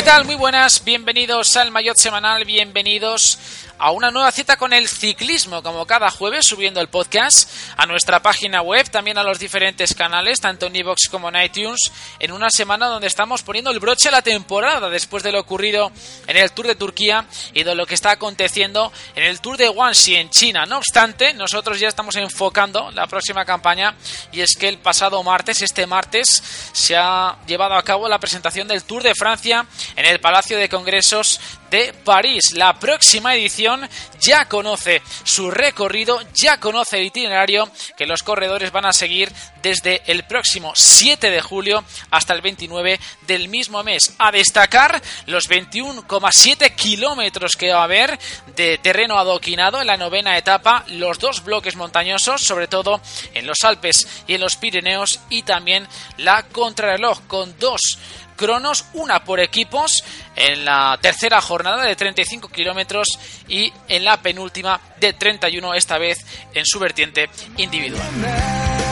¿Qué tal? Muy buenas, bienvenidos al Mayot Semanal, bienvenidos a una nueva cita con el ciclismo, como cada jueves, subiendo el podcast a nuestra página web, también a los diferentes canales, tanto en iVoox como en iTunes, en una semana donde estamos poniendo el broche a la temporada después de lo ocurrido en el Tour de Turquía y de lo que está aconteciendo en el Tour de Guangxi en China. No obstante, nosotros ya estamos enfocando la próxima campaña y es que el pasado martes, este martes, se ha llevado a cabo la presentación del Tour de Francia en el Palacio de Congresos de París. La próxima edición ya conoce su recorrido, ya conoce el itinerario que los corredores van a seguir desde el próximo 7 de julio hasta el 29 del mismo mes. A destacar los 21,7 kilómetros que va a haber de terreno adoquinado en la novena etapa, los dos bloques montañosos, sobre todo en los Alpes y en los Pirineos, y también la contrarreloj con dos cronos, una por equipos, en la tercera jornada de 35 kilómetros y en la penúltima de 31, esta vez en su vertiente individual.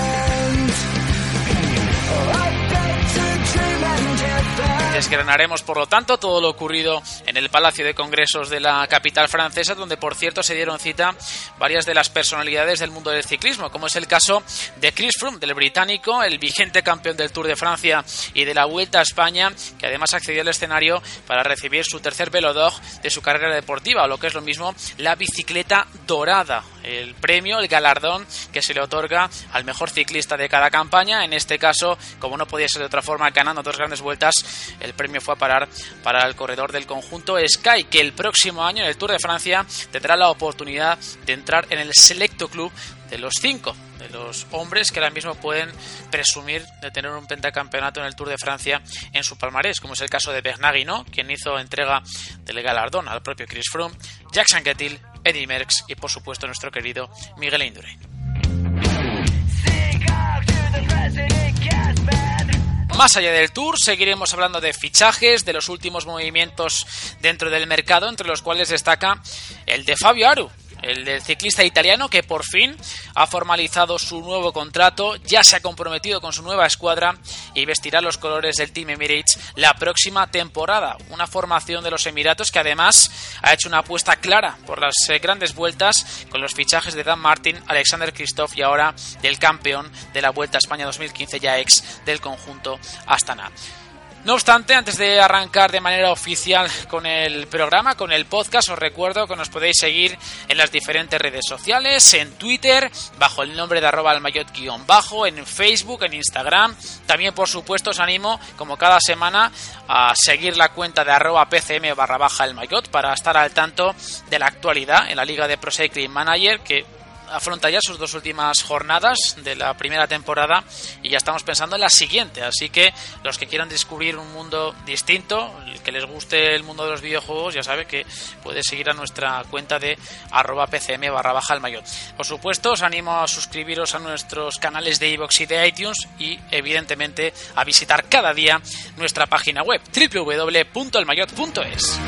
Desgranaremos, por lo tanto, todo lo ocurrido en el Palacio de Congresos de la capital francesa, donde, por cierto, se dieron cita varias de las personalidades del mundo del ciclismo, como es el caso de Chris Froome, del británico, el vigente campeón del Tour de Francia y de la Vuelta a España, que además accedió al escenario para recibir su tercer velodog de su carrera deportiva, o lo que es lo mismo, la bicicleta dorada, el premio, el galardón que se le otorga al mejor ciclista de cada campaña. En este caso, como no podía ser de otra forma, ganando dos grandes vueltas, el premio fue a parar para el corredor del conjunto Sky, que el próximo año en el Tour de Francia tendrá la oportunidad de entrar en el selecto club de los cinco, de los hombres que ahora mismo pueden presumir de tener un pentacampeonato en el Tour de Francia en su palmarés, como es el caso de Bernard ¿no? quien hizo entrega del galardón al propio Chris Froome, Jackson Kettil, Eddie Merckx y por supuesto nuestro querido Miguel Indurain. Más allá del tour, seguiremos hablando de fichajes, de los últimos movimientos dentro del mercado, entre los cuales destaca el de Fabio Aru, el del ciclista italiano que por fin ha formalizado su nuevo contrato, ya se ha comprometido con su nueva escuadra y vestirá los colores del Team Emirates la próxima temporada. Una formación de los Emiratos que además ha hecho una apuesta clara por las eh, grandes vueltas con los fichajes de Dan Martin, Alexander Kristoff y ahora del campeón de la Vuelta a España 2015, ya ex del conjunto Astana. No obstante, antes de arrancar de manera oficial con el programa, con el podcast, os recuerdo que nos podéis seguir en las diferentes redes sociales, en Twitter, bajo el nombre de arroba almayot-bajo, en Facebook, en Instagram. También, por supuesto, os animo, como cada semana, a seguir la cuenta de arroba pcm barra baja el para estar al tanto de la actualidad en la Liga de Pro Cycling Manager, que afronta ya sus dos últimas jornadas de la primera temporada y ya estamos pensando en la siguiente. Así que los que quieran descubrir un mundo distinto, el que les guste el mundo de los videojuegos, ya sabe que puede seguir a nuestra cuenta de arroba pcm barra baja mayor. Por supuesto, os animo a suscribiros a nuestros canales de iVoox y de iTunes y evidentemente a visitar cada día nuestra página web www.elmayot.es.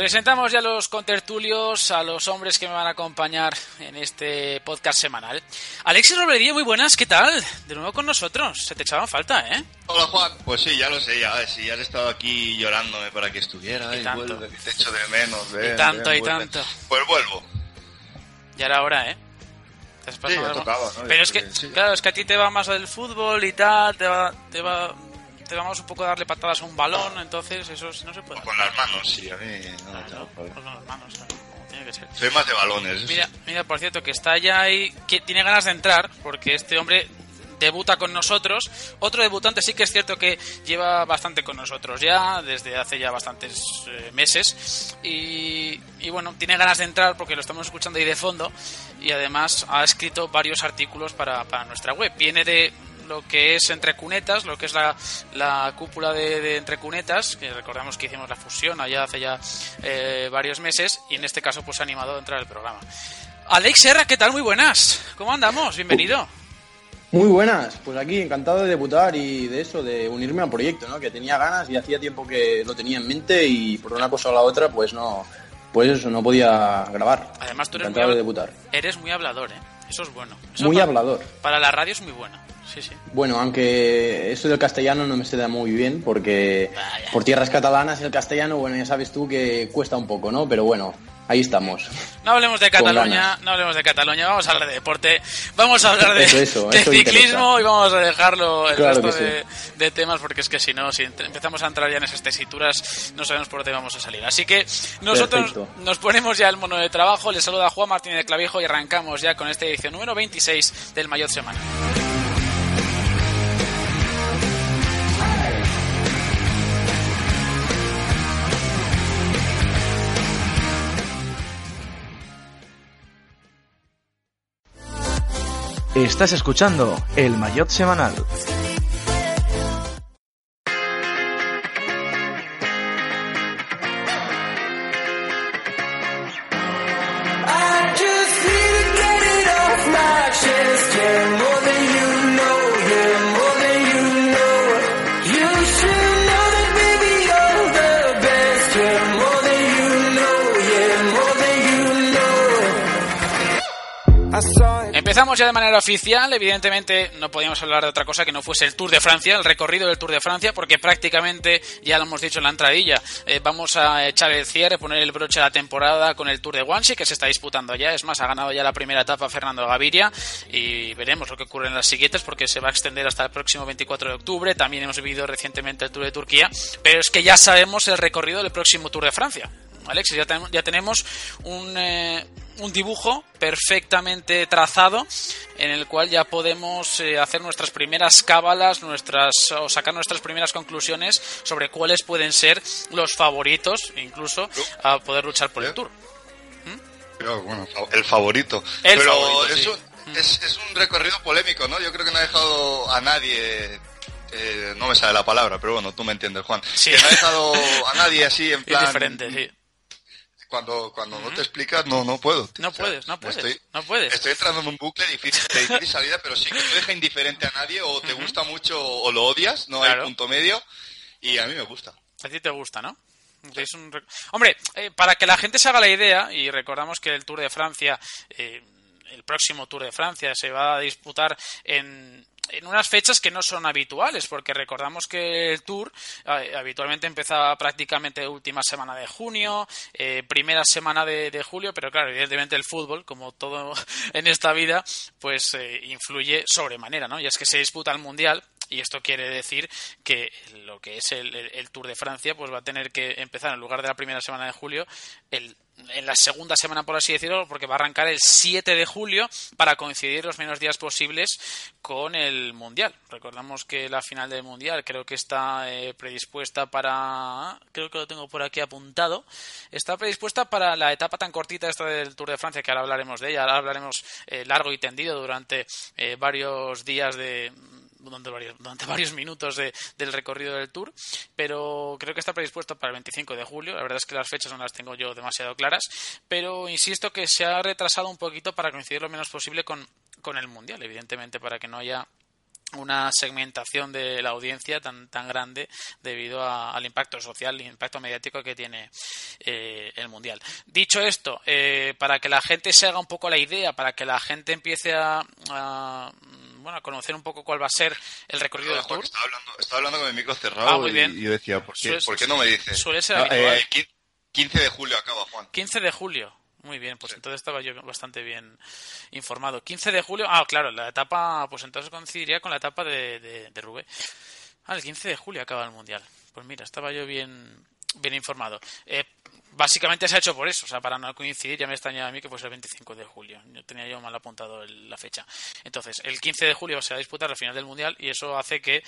Presentamos ya a los contertulios, a los hombres que me van a acompañar en este podcast semanal. Alexis Roblería, muy buenas, ¿qué tal? De nuevo con nosotros, se te echaban falta, ¿eh? Hola Juan, pues sí, ya lo sé, ya, sí, has estado aquí llorándome para que estuviera, y, tanto. Vuelve, te echo de menos, ven, Y tanto, ven, y tanto. Pues vuelvo. Ya era hora, ¿eh? ¿Te has pasado Sí, tocaba, ¿no? Pero es que, Sí. claro, es que a ti te va más el fútbol y tal, te va, te va vamos un poco a darle patadas a un balón, entonces eso no se puede. con las manos, sí, a mí no, con las manos, tiene que ser. Soy más de balones. Mira, mira, por cierto, que está ya ahí, que tiene ganas de entrar, porque este hombre debuta con nosotros. Otro debutante sí que es cierto que lleva bastante con nosotros ya, desde hace ya bastantes eh, meses. Y, bueno, tiene ganas de entrar porque lo estamos escuchando ahí de fondo. Y además ha escrito varios artículos para, nuestra web. Viene de lo que es Entre Cunetas, lo que es la, la cúpula de, Entre Cunetas, que recordamos que hicimos la fusión allá hace ya eh, varios meses, y en este caso pues ha animado a entrar al programa. Alex Serra, ¿qué tal? Muy buenas. ¿Cómo andamos? Bienvenido. Muy buenas, pues aquí encantado de debutar y de eso, de unirme al proyecto, ¿no? Que tenía ganas y hacía tiempo que lo tenía en mente y por una cosa o la otra, pues no, pues eso, no podía grabar. Además tú eres muy, de debutar. eres muy hablador, ¿eh? Eso es bueno. muy hablador. Para la radio es muy bueno. Sí, sí. Bueno, aunque eso del castellano no me se da muy bien porque por tierras catalanas el castellano, bueno, ya sabes tú que cuesta un poco, ¿no? Pero bueno, ahí estamos. No hablemos de Cataluña, no hablemos de Cataluña, vamos a hablar de deporte, vamos a hablar de, ciclismo y vamos a dejarlo el resto de, temas porque es que si no, si empezamos a entrar ya en esas tesituras, no sabemos por dónde vamos a salir. Así que nosotros nos ponemos ya el mono de trabajo, les saluda Juan Martínez de Clavijo y arrancamos ya con esta edición número 26 del Mayor Semana. Estás escuchando el Mayotte Semanal. Empezamos ya de manera oficial, evidentemente no podíamos hablar de otra cosa que no fuese el Tour de Francia, el recorrido del Tour de Francia, porque prácticamente, ya lo hemos dicho en la entradilla, eh, vamos a echar el cierre, poner el broche a la temporada con el Tour de Guanxi, que se está disputando ya, es más, ha ganado ya la primera etapa Fernando Gaviria, y veremos lo que ocurre en las siguientes, porque se va a extender hasta el próximo 24 de octubre, también hemos vivido recientemente el Tour de Turquía, pero es que ya sabemos el recorrido del próximo Tour de Francia. Alexis, ya, ya tenemos un, eh, un dibujo perfectamente trazado en el cual ya podemos eh, hacer nuestras primeras cábalas, nuestras o sacar nuestras primeras conclusiones sobre cuáles pueden ser los favoritos, incluso a poder luchar por el Tour. Pero, bueno, el favorito. Pero eso es, un recorrido polémico, ¿no? Yo creo que no ha dejado a nadie eh, no me sale la palabra, pero bueno, tú me entiendes, Juan. Sí. Que no ha dejado a nadie así en plan. diferente, sí cuando, cuando no te explicas, no, no puedo. No puedes, no puedes. Estoy, no puedes. Estoy entrando en un bucle difícil, de difícil salida, pero sí que no deja indiferente a nadie, o te gusta mucho o lo odias, no hay punto medio, y a mí me gusta. A ti te gusta, ¿no? Es un... Hombre, eh, para que la gente se haga la idea, y recordamos que el Tour de Francia, eh, el próximo Tour de Francia, se va a disputar en, en unas fechas que no son habituales, porque recordamos que el Tour eh, habitualmente empezaba prácticamente última semana de junio, eh, primera semana de, julio, pero claro, evidentemente el fútbol, como todo en esta vida, pues eh, influye sobremanera, ¿no? Y es que se disputa el Mundial y esto quiere decir que lo que es el, Tour de Francia pues va a tener que empezar en lugar de la primera semana de julio el en la segunda semana, por así decirlo, porque va a arrancar el 7 de julio para coincidir los menos días posibles con el Mundial. Recordamos que la final del Mundial creo que está eh, predispuesta para... Creo que lo tengo por aquí apuntado. Está predispuesta para la etapa tan cortita esta del Tour de Francia, que ahora hablaremos de ella, ahora hablaremos eh, largo y tendido durante eh, varios días de durante varios, durante varios minutos de, del recorrido del tour, pero creo que está predispuesto para el 25 de julio. La verdad es que las fechas no las tengo yo demasiado claras, pero insisto que se ha retrasado un poquito para coincidir lo menos posible con, con el Mundial, evidentemente, para que no haya una segmentación de la audiencia tan, tan grande debido al impacto social y impacto mediático que tiene eh, el mundial. Dicho esto, eh, para que la gente se haga un poco la idea, para que la gente empiece a, bueno, a conocer un poco cuál va a ser el recorrido del tour. Estaba hablando, estaba hablando con el micro cerrado ah, y yo decía, ¿por qué, ¿por qué no me dices? Suele ser 15 ah, eh, de julio acaba, Juan. 15 de julio. Muy bien, pues entonces estaba yo bastante bien informado. 15 de julio, ah, claro, la etapa, pues entonces coincidiría con la etapa de, de, de Rubé. Ah, el 15 de julio acaba el Mundial. Pues mira, estaba yo bien, bien informado. Eh, básicamente se ha hecho por eso, o sea, para no coincidir, ya me extrañaba a mí que fuese el 25 de julio. Yo tenía yo mal apuntado la fecha. Entonces, el 15 de julio se va a disputar la final del Mundial y eso hace que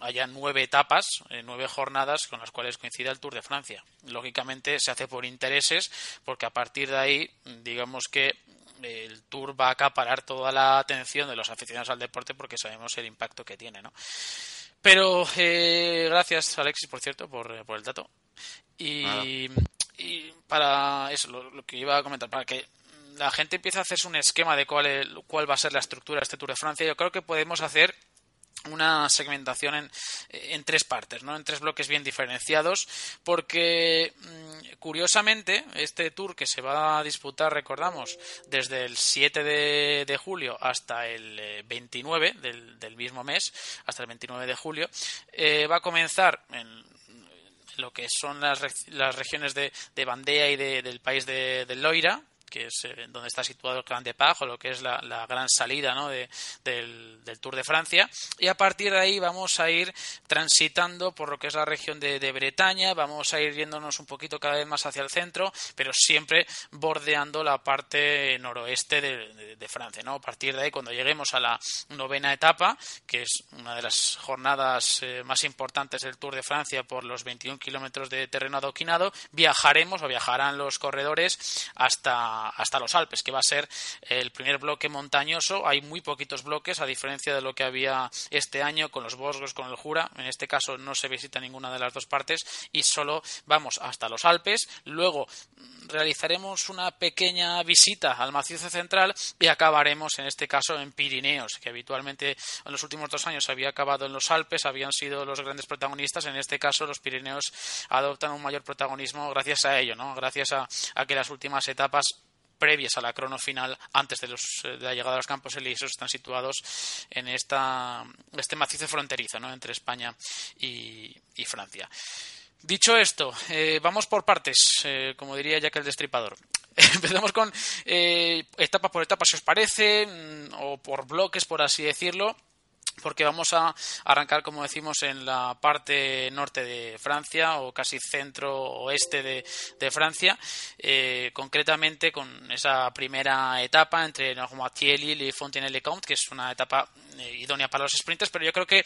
haya nueve etapas, eh, nueve jornadas con las cuales coincida el Tour de Francia. Lógicamente se hace por intereses, porque a partir de ahí, digamos que el Tour va a acaparar toda la atención de los aficionados al deporte porque sabemos el impacto que tiene, ¿no? Pero eh, gracias, Alexis, por cierto, por, el dato. Y, para eso, lo, que iba a comentar, para que la gente empiece a hacerse un esquema de cuál, cuál va a ser la estructura de este Tour de Francia, yo creo que podemos hacer una segmentación en, en, tres partes, ¿no? en tres bloques bien diferenciados, porque mm, curiosamente este tour que se va a disputar, recordamos, desde el 7 de, julio hasta el 29 eh, del, mismo mes, hasta el 29 de julio, eh, va a comenzar en lo que son las, las regiones de, de Bandea y del país de, de Loira, que es eh, donde está situado el Gran de o lo que es la, gran salida ¿no? de, del, Tour de Francia. Y a partir de ahí vamos a ir transitando por lo que es la región de, Bretaña, vamos a ir yéndonos un poquito cada vez más hacia el centro, pero siempre bordeando la parte noroeste de, Francia. ¿no? A partir de ahí, cuando lleguemos a la novena etapa, que es una de las jornadas eh, más importantes del Tour de Francia por los 21 kilómetros de terreno adoquinado, viajaremos o viajarán los corredores hasta hasta los Alpes, que va a ser el primer bloque montañoso. Hay muy poquitos bloques, a diferencia de lo que había este año con los Vosgos, con el Jura. En este caso no se visita ninguna de las dos partes y solo vamos hasta los Alpes. Luego mm, realizaremos una pequeña visita al macizo central y acabaremos en este caso en Pirineos, que habitualmente en los últimos dos años había acabado en los Alpes, habían sido los grandes protagonistas. En este caso los Pirineos adoptan un mayor protagonismo gracias a ello, ¿no? Gracias a, a que las últimas etapas previas a la crono final, antes de, los, de la llegada a los campos elíseos, están situados en esta, este macizo fronterizo ¿no? entre España y, Francia. Dicho esto, eh, vamos por partes, eh, como diría Jack el Destripador. Empezamos con eh, etapa por etapa, si os parece, mm, o por bloques, por así decirlo porque vamos a arrancar, como decimos, en la parte norte de Francia o casi centro oeste de, Francia, eh, concretamente con esa primera etapa entre Noirmoutier y Fontenay-le-Comte, que es una etapa eh, idónea para los sprinters, pero yo creo que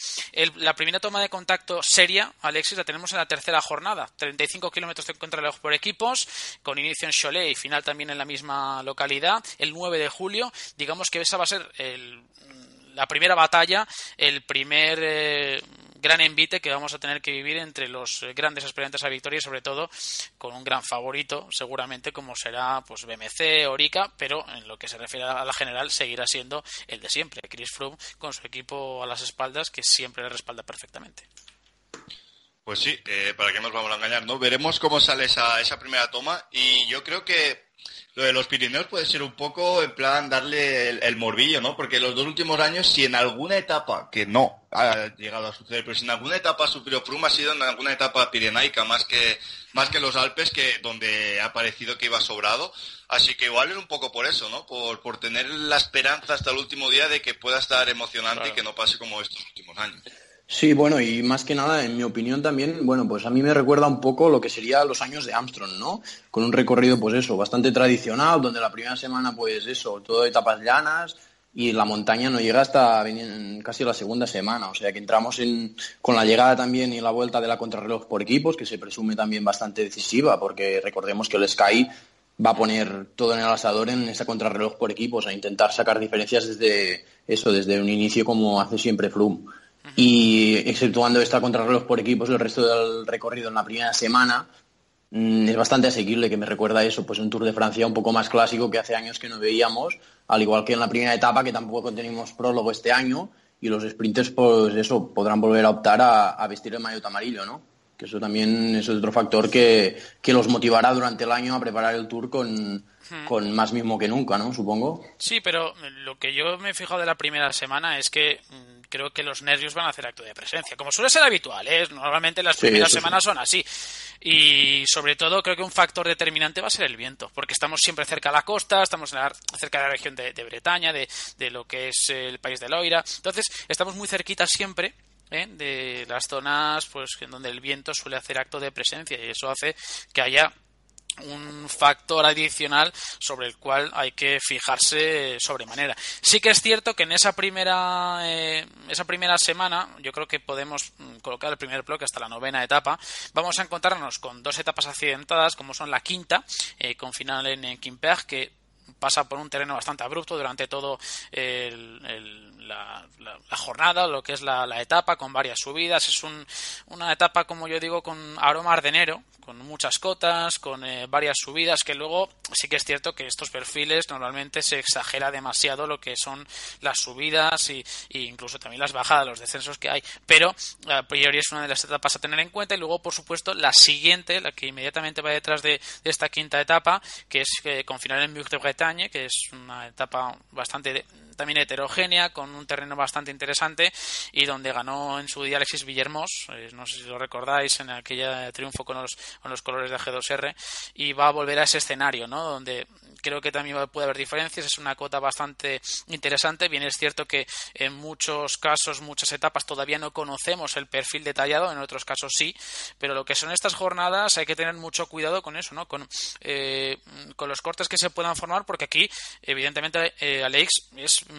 la primera toma de contacto seria, Alexis, la tenemos en la tercera jornada, 35 kilómetros de contrarreloj por equipos, con inicio en Cholet y final también en la misma localidad, el 9 de julio, digamos que esa va a ser el la primera batalla, el primer eh, gran envite que vamos a tener que vivir entre los eh, grandes aspirantes a victoria y sobre todo con un gran favorito seguramente como será pues BMC, Orica, pero en lo que se refiere a la general seguirá siendo el de siempre, Chris Froome con su equipo a las espaldas que siempre le respalda perfectamente. Pues sí, eh, para que nos vamos a engañar, ¿no? Veremos cómo sale esa, esa primera toma y yo creo que lo de los Pirineos puede ser un poco en plan darle el, morbillo, ¿no? Porque los dos últimos años, si en alguna etapa, que no ha llegado a suceder, pero si en alguna etapa sufrió Froome ha sido en alguna etapa pirenaica, más que, más que los Alpes, que donde ha parecido que iba sobrado. Así que igual es un poco por eso, ¿no? Por, por tener la esperanza hasta el último día de que pueda estar emocionante y que no pase como estos últimos años. Sí, bueno, y más que nada, en mi opinión también, bueno, pues a mí me recuerda un poco lo que sería los años de Armstrong, ¿no? Con un recorrido, pues eso, bastante tradicional, donde la primera semana, pues eso, todo etapas llanas y la montaña no llega hasta casi la segunda semana, o sea que entramos en, con la llegada también y la vuelta de la contrarreloj por equipos, que se presume también bastante decisiva, porque recordemos que el Sky va a poner todo en el asador en esa contrarreloj por equipos, a intentar sacar diferencias desde eso, desde un inicio como hace siempre Froome. Y exceptuando esta contrarreloj por equipos, el resto del recorrido en la primera semana mm, es bastante asequible, que me recuerda eso, pues un Tour de Francia un poco más clásico que hace años que no veíamos, al igual que en la primera etapa, que tampoco tenemos prólogo este año, y los sprinters, pues eso, podrán volver a optar a, vestir el maillot amarillo, ¿no? Que eso también es otro factor que, que los motivará durante el año a preparar el Tour con, con más mismo que nunca, ¿no? Supongo. Sí, pero lo que yo me he fijado de la primera semana es que mm, creo que los nervios van a hacer acto de presencia, como suele ser habitual, ¿eh? Normalmente las primeras semanas son así. Y sobre todo creo que un factor determinante va a ser el viento, porque estamos siempre cerca de la costa, estamos cerca de la región de, Bretaña, de, de, lo que es el país de Loira. Entonces, estamos muy cerquita siempre ¿eh? de las zonas pues en donde el viento suele hacer acto de presencia y eso hace que haya un factor adicional sobre el cual hay que fijarse sobremanera. Sí que es cierto que en esa primera eh, esa primera semana, yo creo que podemos mm, colocar el primer bloque hasta la novena etapa, vamos a encontrarnos con dos etapas accidentadas, como son la quinta, eh, con final en Quimper, que pasa por un terreno bastante abrupto durante todo la, jornada, lo que es la, etapa, con varias subidas. Es una etapa, como yo digo, con aroma ardenero, con muchas cotas, con eh, varias subidas, que luego sí que es cierto que estos perfiles normalmente se exagera demasiado lo que son las subidas y, incluso también las bajadas, los descensos que hay. Pero a priori es una de las etapas a tener en cuenta y luego, por supuesto, la siguiente, la que inmediatamente va detrás de, esta quinta etapa, que es eh, con final en Buc de Bretagne, que es una etapa bastante también heterogénea, con un terreno bastante interesante y donde ganó en su día Alexis Villermos, eh, no sé si lo recordáis, en aquella triunfo con los, con los colores de G2R, y va a volver a ese escenario, ¿no? Donde creo que también puede haber diferencias, es una cota bastante interesante, bien es cierto que en muchos casos, muchas etapas todavía no conocemos el perfil detallado, en otros casos sí, pero lo que son estas jornadas hay que tener mucho cuidado con eso, ¿no? Con, eh, con los cortes que se puedan formar, porque aquí, evidentemente, eh, Alex es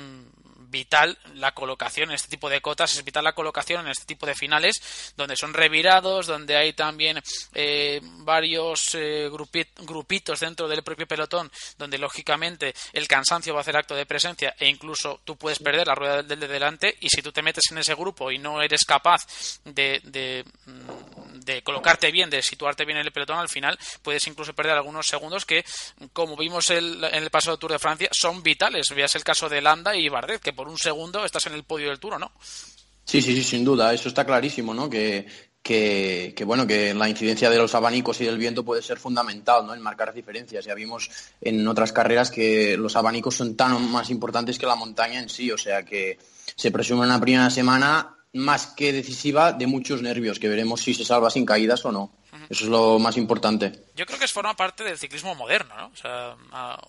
vital la colocación en este tipo de cotas, es vital la colocación en este tipo de finales, donde son revirados, donde hay también eh, varios eh, grupitos dentro del propio pelotón, donde lógicamente el cansancio va a hacer acto de presencia e incluso tú puedes perder la rueda del de delante y si tú te metes en ese grupo y no eres capaz de, de, mm, de colocarte bien, de situarte bien en el pelotón, al final puedes incluso perder algunos segundos que, como vimos en el pasado Tour de Francia, son vitales. Veas el caso de Landa y Bardet, que por un segundo estás en el podio del Tour, ¿no? Sí, sí, sí, sin duda, eso está clarísimo, ¿no? Que, que, bueno, que la incidencia de los abanicos y del viento puede ser fundamental ¿no? en marcar diferencias. Ya vimos en otras carreras que los abanicos son tan más importantes que la montaña en sí, o sea que se presume en la primera semana más que decisiva de muchos nervios, que veremos si se salva sin caídas o no. Eso es lo más importante. Yo creo que es forma parte del ciclismo moderno, ¿no? O sea,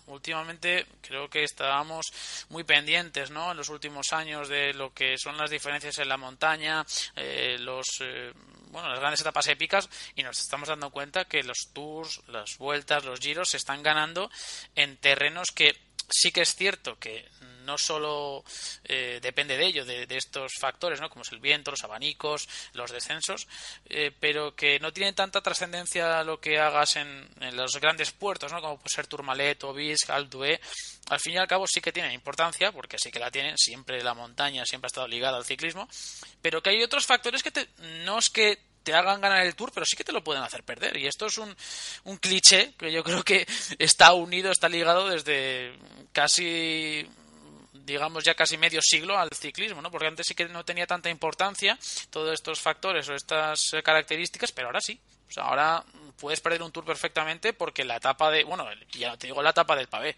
últimamente creo que estábamos muy pendientes, ¿no? En los últimos años de lo que son las diferencias en la montaña, eh, los eh, bueno, las grandes etapas épicas y nos estamos dando cuenta que los tours, las vueltas, los giros se están ganando en terrenos que sí que es cierto que no solo eh, depende de ello, de, estos factores, ¿no? como es el viento, los abanicos, los descensos, eh, pero que no tiene tanta trascendencia lo que hagas en, los grandes puertos, ¿no? como puede ser Tourmalet, Obisque, Aldué. Al fin y al cabo sí que tienen importancia, porque sí que la tienen, siempre la montaña siempre ha estado ligada al ciclismo, pero que hay otros factores que no es que te hagan ganar el tour, pero sí que te lo pueden hacer perder. Y esto es un, un cliché que yo creo que está unido, está ligado desde casi digamos ya casi medio siglo al ciclismo, ¿no? Porque antes sí que no tenía tanta importancia todos estos factores o estas características, pero ahora sí. O sea, ahora puedes perder un tour perfectamente porque la etapa de, bueno, ya te digo la etapa del pavé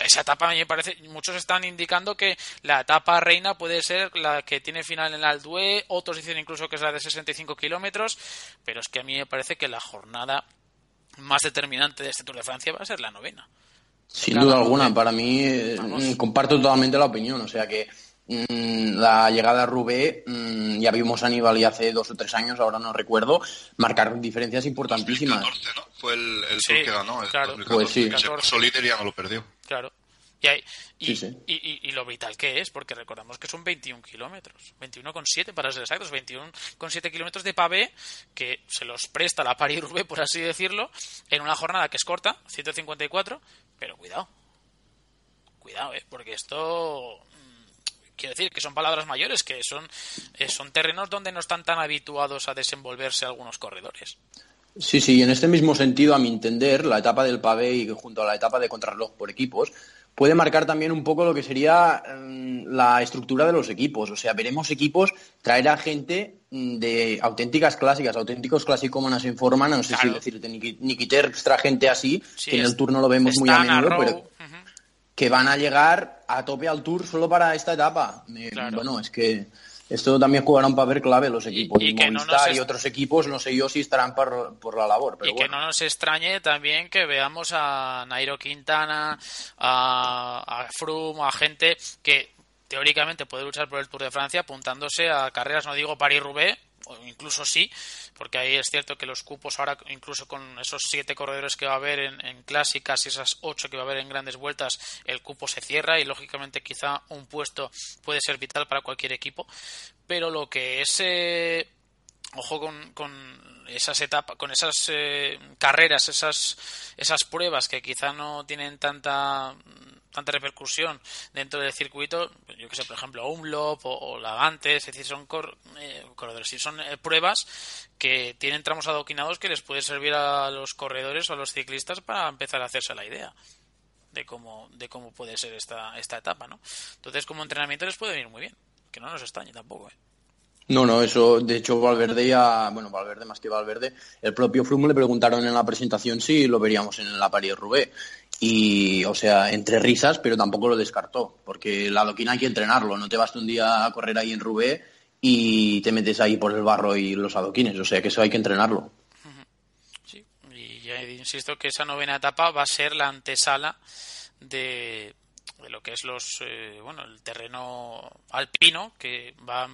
esa etapa me parece, muchos están indicando que la etapa reina puede ser la que tiene final en el Aldué, otros dicen incluso que es la de 65 kilómetros, pero es que a mí me parece que la jornada más determinante de este Tour de Francia va a ser la novena. Sin duda alguna, para mí eh, comparto totalmente la opinión, o sea que mm, la llegada a Rubé, mm, ya vimos a Aníbal y hace dos o tres años, ahora no recuerdo, marcar diferencias importantísimas. 2014, ¿no? Fue el, el que ganó. claro. Pues sí. Se y ya no lo perdió. Claro. Y, y, lo vital que es, porque recordamos que son 21 kilómetros, 21,7 para ser exactos, 21,7 kilómetros de pavé que se los presta la Paris Roubaix, por así decirlo, en una jornada que es corta, 154, pero cuidado, cuidado, ¿eh? porque esto mm, quiero decir que son palabras mayores, que son, eh, son terrenos donde no están tan habituados a desenvolverse algunos corredores. Sí, sí, en este mismo sentido, a mi entender, la etapa del pavé y junto a la etapa de contrarreloj por equipos puede marcar también un poco lo que sería mm, la estructura de los equipos. O sea, veremos equipos traer a gente mm, de auténticas clásicas, auténticos clasicómanos en forma, no sé si decirte, Nikiter extra gente así, que en el tour no lo vemos muy a menudo, pero que van a llegar a tope al tour solo para esta etapa. Bueno, es que esto también jugará un papel clave los equipos. Y, que Movistar y otros equipos, no sé yo si estarán por, la labor. y que no nos extrañe también que veamos a Nairo Quintana, a, a Froome, a gente que teóricamente puede luchar por el Tour de Francia apuntándose a carreras, no digo París-Roubaix, incluso sí, porque ahí es cierto que los cupos ahora, incluso con esos siete corredores que va a haber en, clásicas y esas ocho que va a haber en grandes vueltas, el cupo se cierra y lógicamente quizá un puesto puede ser vital para cualquier equipo, pero lo que es... Ojo con, con esas etapas, con esas eh, carreras, esas, esas pruebas que quizá no tienen tanta tanta repercusión dentro del circuito, yo que sé, por ejemplo, Umlop o, o Lagantes, es decir, son eh, corredores, son eh, pruebas que tienen tramos adoquinados que les puede servir a los corredores o a los ciclistas para empezar a hacerse la idea de cómo, de cómo puede ser esta, esta etapa, ¿no? Entonces, como entrenamiento les puede venir muy bien, que no nos extrañe tampoco, ¿eh? No, no, eso, de hecho, Valverde ya, bueno, Valverde más que Valverde, el propio Froome le preguntaron en la presentación si lo veríamos en la París-Roubaix. Y, o sea, entre risas, pero tampoco lo descartó, porque la adoquina hay que entrenarlo, no te vas un día a correr ahí en Roubaix y te metes ahí por el barro y los adoquines, o sea que eso hay que entrenarlo. Sí, y ya insisto que esa novena etapa va a ser la antesala de, de lo que es los, eh, bueno, el terreno alpino que va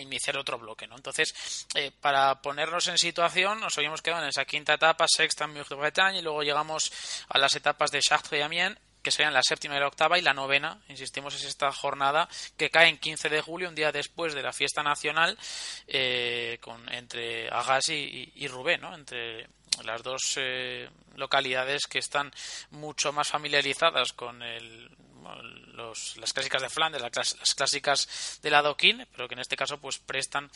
iniciar otro bloque, ¿no? Entonces, eh, para ponernos en situación, nos habíamos quedado en esa quinta etapa, sexta en Bretagne, y luego llegamos a las etapas de Chartres y Amiens, que serían la séptima y la octava, y la novena, insistimos, es esta jornada que cae en 15 de julio, un día después de la fiesta nacional, eh, con, entre Agas y, y, Rubén, ¿no? Entre las dos eh, localidades que están mucho más familiarizadas con el los, las clásicas de Flandes, las, clásicas del adoquín, pero que en este caso pues prestan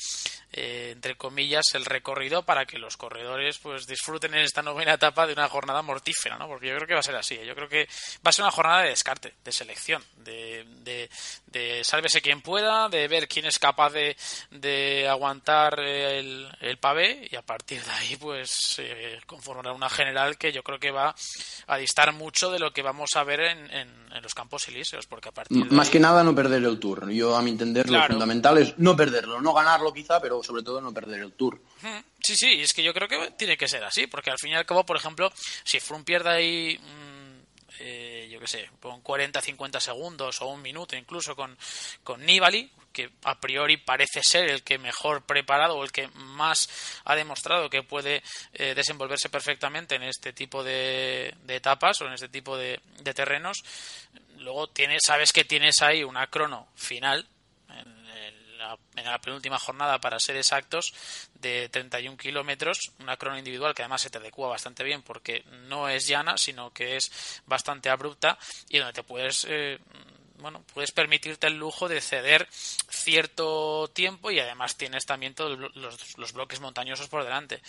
eh, entre comillas el recorrido para que los corredores pues disfruten en esta novena etapa de una jornada mortífera, ¿no? Porque yo creo que va a ser así, ¿eh? yo creo que va a ser una jornada de descarte, de selección, de, de, de sálvese quien pueda, de ver quién es capaz de, de aguantar el, el pavé y a partir de ahí pues eh, conformará una general que yo creo que va a distar mucho de lo que vamos a ver en, en los campos elíseos, porque a partir Más que nada no perder el tour. Yo, a mi entender, lo fundamental es no perderlo, no ganarlo quizá, pero sobre todo no perder el tour. Sí, sí, es que yo creo que tiene que ser así, porque al fin y al cabo, por ejemplo, si Froome pierde ahí... Eh, yo qué sé, con 40, 50 segundos o un minuto incluso con, con Nibali, que a priori parece ser el que mejor preparado o el que más ha demostrado que puede eh, desenvolverse perfectamente en este tipo de, etapas o en este tipo de, de terrenos. Luego tienes, sabes que tienes ahí una crono final en la penúltima jornada, para ser exactos, de 31 kilómetros, una crono individual que además se te adecua bastante bien porque no es llana, sino que es bastante abrupta y donde te puedes. Eh, bueno, puedes permitirte el lujo de ceder cierto tiempo y además tienes también todos los, bloques montañosos por delante.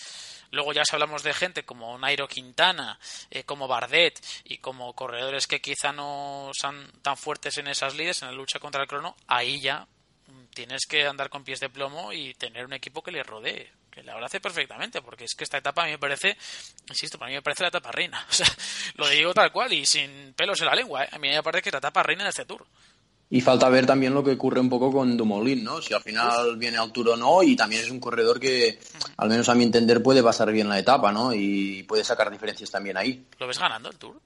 Luego ya si hablamos de gente como Nairo Quintana, eh, como Bardet y como corredores que quizá no son tan fuertes en esas lides, en la lucha contra el crono, ahí ya tienes que andar con pies de plomo y tener un equipo que le rodee, que le abrace perfectamente, porque es que esta etapa a mí me parece, insisto, para mí me parece la etapa reina. O sea, lo digo tal cual y sin pelos en la lengua, ¿eh? a mí me parece que es la etapa reina de este tour. Y falta ver también lo que ocurre un poco con Dumoulin, ¿no? Si al final viene al Tour o no, y también es un corredor que, al menos a mi entender, puede pasar bien la etapa, ¿no? Y puede sacar diferencias también ahí. ¿Lo ves ganando el Tour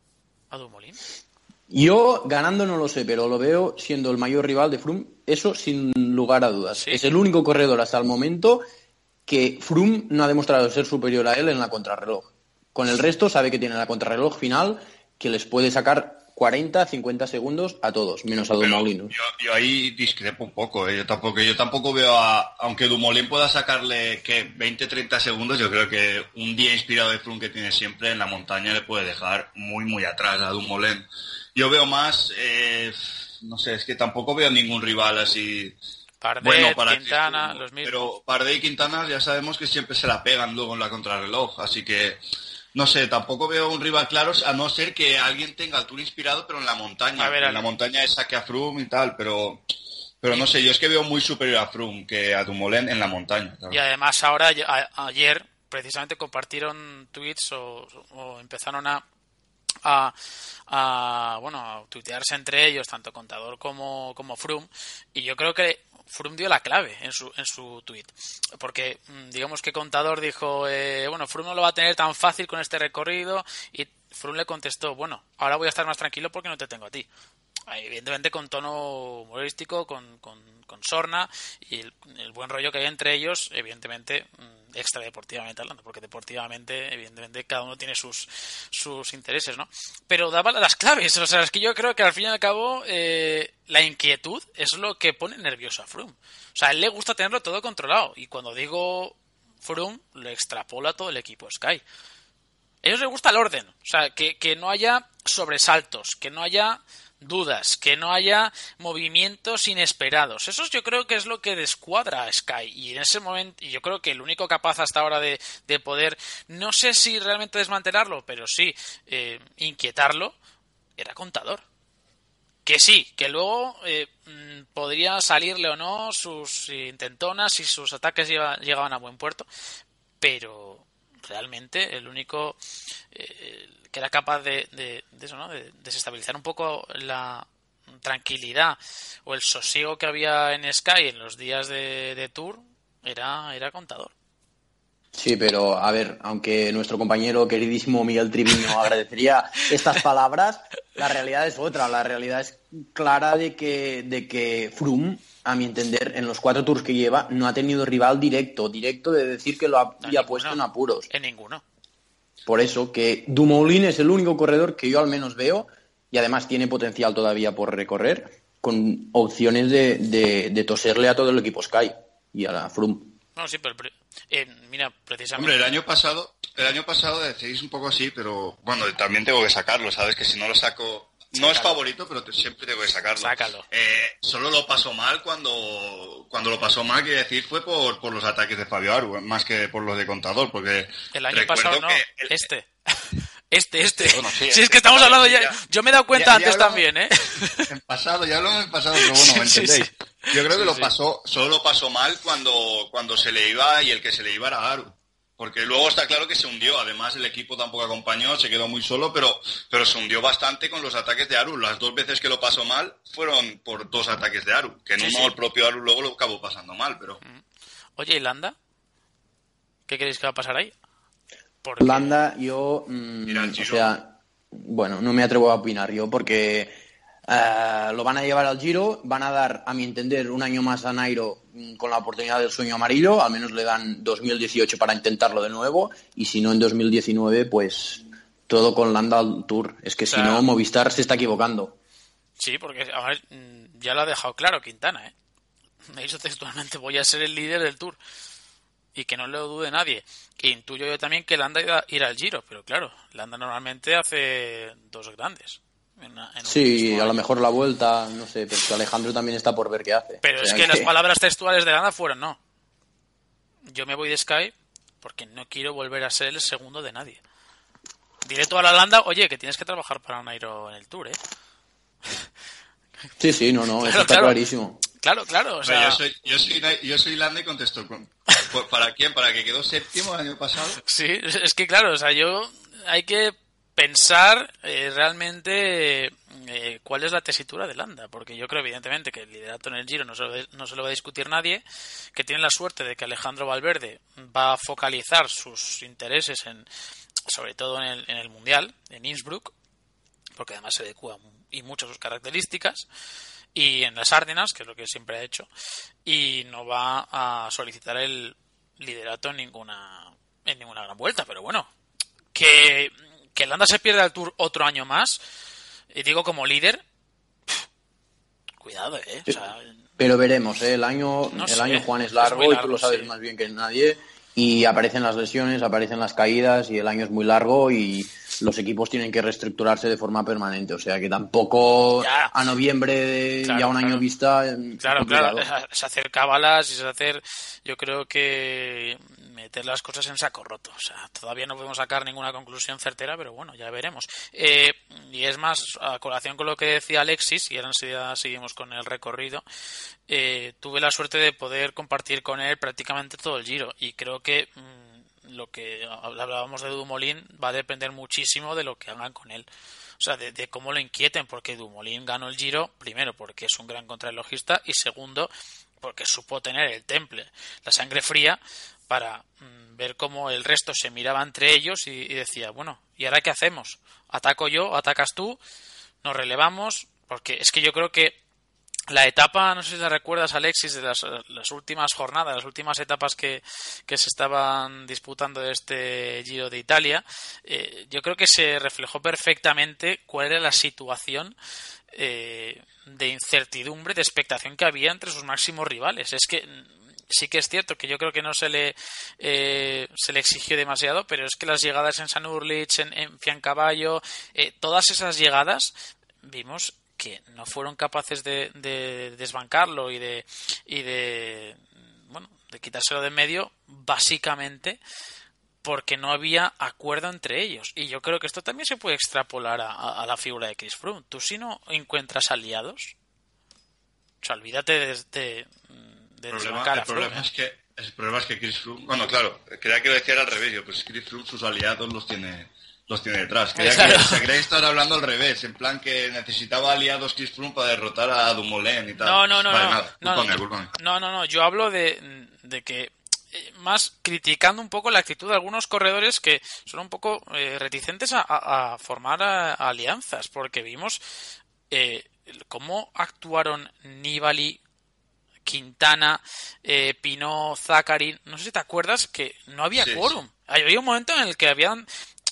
a Dumoulin? Yo ganando no lo sé, pero lo veo siendo el mayor rival de Froome, eso sin lugar a dudas. Es el único corredor hasta el momento que Froome no ha demostrado ser superior a él en la contrarreloj. Con el resto sabe que tiene la contrarreloj final que les puede sacar 40, 50 segundos a todos, menos a Dumoulin. Yo, yo, ahí discrepo un poco, ¿eh? yo tampoco, yo tampoco veo a, aunque Dumoulin pueda sacarle que 20, 30 segundos, yo creo que un día inspirado de Froome que tiene siempre en la montaña le puede dejar muy, muy atrás a Dumoulin. Yo veo más, eh, no sé, es que tampoco veo ningún rival así. bueno, para Quintana, los mismos. Pero Pardet y Quintana ya sabemos que siempre se la pegan luego en la contrarreloj, así que no sé, tampoco veo un rival claro, a no ser que alguien tenga el Tour inspirado, pero en la montaña. en la montaña es saque a Froome y tal, pero pero no sé, yo es que veo muy superior a Froome que a Dumoulin en la montaña. Y además ahora, ayer, precisamente compartieron tweets o empezaron a a, a, bueno, a tuitearse entre ellos, tanto Contador como, como Froome, y yo creo que Froome dio la clave en su, en su tweet. Porque, mm, digamos que Contador dijo, eh, bueno, Froome no lo va a tener tan fácil con este recorrido, y Froome le contestó, bueno, ahora voy a estar más tranquilo porque no te tengo a ti. evidentemente con tono humorístico, con, con, Sorna y el, buen rollo que hay entre ellos, evidentemente mm, extra deportivamente hablando, porque deportivamente, evidentemente, cada uno tiene sus, sus intereses, ¿no? Pero daba las claves, o sea, es que yo creo que al fin y al cabo eh, la inquietud es lo que pone nervioso a Froome. O sea, él le gusta tenerlo todo controlado, y cuando digo Froome, lo extrapola todo el equipo Sky. A ellos les gusta el orden, o sea, que, que no haya sobresaltos, que no haya dudas, que no haya movimientos inesperados. Eso yo creo que es lo que descuadra a Sky. Y en ese momento, yo creo que el único capaz hasta ahora de, poder, no sé si realmente desmantelarlo, pero sí eh, inquietarlo, era contador. Que sí, que luego eh, mm, podría salirle o no sus intentonas y sus ataques llegaban a buen puerto, pero realmente el único eh, que era capaz de, de, eso, ¿no? de desestabilizar un poco la tranquilidad o el sosiego que había en Sky en los días de, Tour era, era contador. Sí, pero a ver, aunque nuestro compañero queridísimo Miguel Triviño agradecería estas palabras, la realidad es otra. La realidad es clara de que, de que Froome, a mi entender, en los cuatro tours que lleva, no ha tenido rival directo, directo de decir que lo había puesto en apuros. En ninguno. Por eso que Dumoulin es el único corredor que yo al menos veo y además tiene potencial todavía por recorrer con opciones de, de, toserle a todo el equipo Sky y a la Froome. No, sí, pero eh, mira, precisamente. Hombre, el año pasado, el año pasado decís un poco así, pero bueno, también tengo que sacarlo, ¿sabes? Que si no lo saco no es favorito, pero siempre tengo que sacarlo. Sácalo. Eh, solo lo pasó mal cuando, cuando lo pasó mal, quiere decir, fue por, por los ataques de Fabio Aru, más que por los de Contador, porque... El año pasado no, este. Este, este. si es que estamos hablando ya, Yo me he dado cuenta antes también, ¿eh? En pasado, ya lo en pasado, pero bueno, ¿me entendéis? Yo creo que lo pasó, solo lo pasó mal cuando, cuando se le iba y el que se le iba era Aru. Porque luego está claro que se hundió. Además, el equipo tampoco acompañó, se quedó muy solo, pero, pero se hundió bastante con los ataques de Aru. Las dos veces que lo pasó mal fueron por dos ataques de Aru. Que en uno el propio Aru luego lo acabó pasando mal, pero. Mm. Oye, ¿y Landa? ¿Qué queréis que va a pasar ahí? Landa, yo. Mm, o sea, bueno, no me atrevo a opinar yo porque eh, lo van a llevar al Giro, van a dar, a mi entender, un año más a Nairo mm, con la oportunidad del sueño amarillo, al menos le dan 2018 para intentarlo de nuevo, y si no en 2019, pues todo con Landa al Tour. Es que si no, Movistar se está equivocando. Sí, porque mm, ya lo ha dejado claro Quintana, ¿eh? Me dicho textualmente, voy a ser el líder del Tour. Y que no lo dude nadie. Que intuyo yo también que Landa irá al Giro, pero claro, Landa normalmente hace dos grandes sí, a lo mejor la vuelta, no sé, pero Alejandro también está por ver qué hace. Pero es que, las palabras textuales de Landa fueron no. Yo me voy de Sky porque no quiero volver a ser el segundo de nadie. Directo a la Landa, oye, que tienes que trabajar para Nairo en el Tour, ¿eh? Sí, sí, no, no, eso está clarísimo. Claro, claro. O sea... yo, soy, yo, soy, yo soy Landa y contesto. ¿Para quién? ¿Para que quedó séptimo el año pasado? Sí, es que claro, o sea, yo hay que pensar eh, realmente eh, cuál es la tesitura de Landa, porque yo creo evidentemente que el liderato en el Giro no se, lo, no se lo va a discutir nadie, que tiene la suerte de que Alejandro Valverde va a focalizar sus intereses en sobre todo en el, en el Mundial, en Innsbruck, porque además se adecua y mucho sus características, y en las Ardenas, que es lo que siempre ha hecho, y no va a solicitar el liderato en ninguna, en ninguna gran vuelta, pero bueno, que que Landa se pierda el Tour otro año más, y digo como líder, cuidado, ¿eh? pero veremos, ¿eh? El año, el año Juan es largo, y tú lo sabes más bien que nadie y aparecen las lesiones, aparecen las caídas y el año es muy largo y los equipos tienen que reestructurarse de forma permanente. O sea que tampoco a noviembre ya un año vista. Claro, claro, es hacer cábalas y es hacer, yo creo que meter las cosas en saco roto. O sea, todavía no podemos sacar ninguna conclusión certera, pero bueno, ya veremos. Eh, y es más, a colación con lo que decía Alexis, y ahora enseguida seguimos con el recorrido, eh, tuve la suerte de poder compartir con él prácticamente todo el giro. Y creo que mm, lo que hablábamos de Dumolín va a depender muchísimo de lo que hagan con él. O sea, de, cómo lo inquieten, porque Dumolín ganó el giro, primero porque es un gran contrarrelojista y segundo porque supo tener el temple, la sangre fría para mm, ver cómo el resto se miraba entre ellos y, decía, bueno, ¿y ahora qué hacemos? ¿Ataco yo? ¿Atacas tú? ¿Nos relevamos? Porque es que yo creo que la etapa, no sé si te recuerdas, Alexis, de las, las últimas jornadas, las últimas etapas que, que, se estaban disputando de este Giro de Italia, eh, yo creo que se reflejó perfectamente cuál era la situación eh, de incertidumbre, de expectación que había entre sus máximos rivales. Es que sí que es cierto que yo creo que no se le eh, se le exigió demasiado, pero es que las llegadas en San Urlich, en, en eh, todas esas llegadas vimos que no fueron capaces de, de, desbancarlo y de y de bueno de quitárselo de medio básicamente porque no había acuerdo entre ellos. Y yo creo que esto también se puede extrapolar a, a, la figura de Chris Froome. Tú si no encuentras aliados o olvídate de, de el problema, el problema es que el problema es que Chris Froome bueno claro creía que lo decía al revés yo pues Chris Froome sus aliados los tiene los tiene detrás. Creía claro. que, se creía estar hablando al revés, en plan que necesitaba aliados Chris Froome para derrotar a Dumoulin y tal. No, no, no. Vale, no, nada, no, culpame, no, culpame. no, no, no, yo hablo de, de que eh, más criticando un poco la actitud de algunos corredores que son un poco eh, reticentes a, a, a formar a, alianzas, porque vimos eh, cómo actuaron Nibali, Quintana, eh, Pino, Zachary. No sé si te acuerdas que no había Sí, quórum. Había un momento en el que habían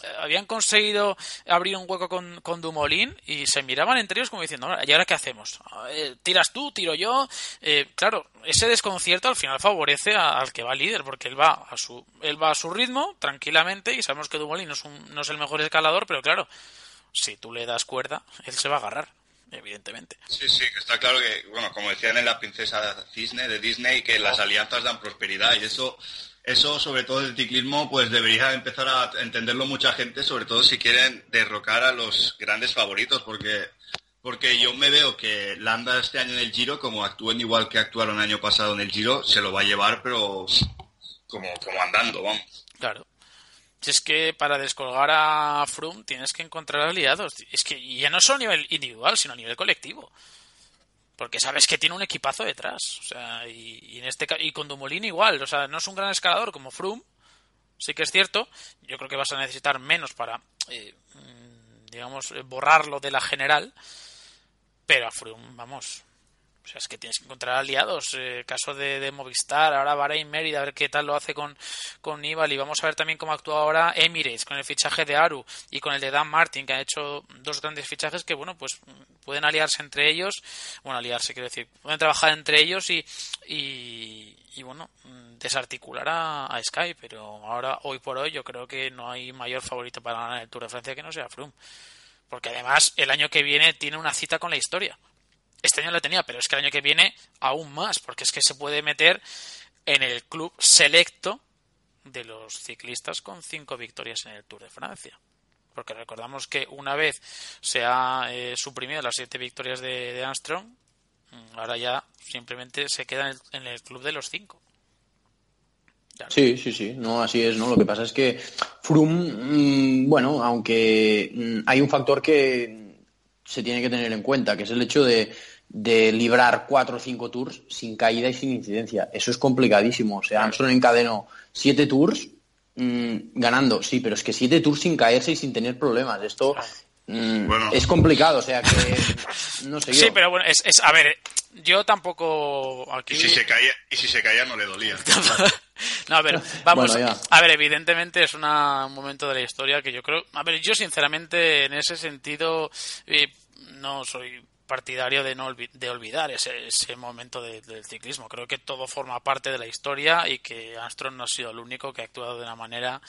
eh, habían conseguido abrir un hueco con, con Dumoulin y se miraban entre ellos como diciendo, ¿y ahora qué hacemos? Eh, ¿Tiras tú? ¿Tiro yo? Eh, claro, ese desconcierto al final favorece a- al que va líder porque él va a su él va a su ritmo tranquilamente y sabemos que Dumoulin no es, un- no es el mejor escalador, pero claro, si tú le das cuerda, él se va a agarrar, evidentemente. Sí, sí, que está claro que, bueno, como decían en la princesa Cisne de Disney, que las alianzas dan prosperidad y eso, eso sobre todo el ciclismo, pues debería empezar a entenderlo mucha gente, sobre todo si quieren derrocar a los grandes favoritos, porque, porque yo me veo que Landa este año en el Giro, como actúen igual que actuaron el año pasado en el Giro, se lo va a llevar, pero como, como andando, vamos. Claro. Si es que para descolgar a Froome tienes que encontrar aliados. Es que ya no solo a nivel individual, sino a nivel colectivo. Porque sabes que tiene un equipazo detrás. O sea, y, en este y con Dumoulin igual. O sea, no es un gran escalador como Froome. Sí que es cierto. Yo creo que vas a necesitar menos para, eh, mm, digamos, borrarlo de la general. Pero a Froome, vamos. O sea, es que tienes que encontrar aliados. Eh, caso de, Movistar, ahora Bahrein Mérida, a ver qué tal lo hace con, con Nibali. Vamos a ver también cómo actúa ahora Emirates con el fichaje de Aru y con el de Dan Martin, que han hecho dos grandes fichajes que, bueno, pues pueden aliarse entre ellos. Bueno, aliarse, quiero decir, pueden trabajar entre ellos y, y, y bueno, desarticular a, a Sky. Pero ahora, hoy por hoy, yo creo que no hay mayor favorito para ganar el Tour de Francia que no sea Froome. Porque además, el año que viene tiene una cita con la historia. Este año la tenía, pero es que el año que viene aún más, porque es que se puede meter en el club selecto de los ciclistas con cinco victorias en el Tour de Francia. Porque recordamos que una vez se ha eh, suprimido las siete victorias de, de Armstrong, mm, ahora ya simplemente se queda en el, en el club de los cinco. Sí, sí, sí, no, así es, ¿no? Lo que pasa es que Froome, mm, bueno, aunque mm, hay un factor que se tiene que tener en cuenta, que es el hecho de, de librar cuatro o cinco tours sin caída y sin incidencia. Eso es complicadísimo. O sea, Armstrong encadenó siete tours mm, ganando, sí, pero es que siete tours sin caerse y sin tener problemas. Esto Bueno. es complicado, o sea que no sé yo. Sí, pero bueno, es, es- a ver, yo tampoco aquí Y si se caía, y si se caía no le dolía. no, a ver, vamos. Bueno, a ver, evidentemente es una- un momento de la historia que yo creo. A ver, yo sinceramente en ese sentido eh, no soy partidario de no olvi- de olvidar ese, ese momento de- del ciclismo. Creo que todo forma parte de la historia y que Armstrong no ha sido el único que ha actuado de una manera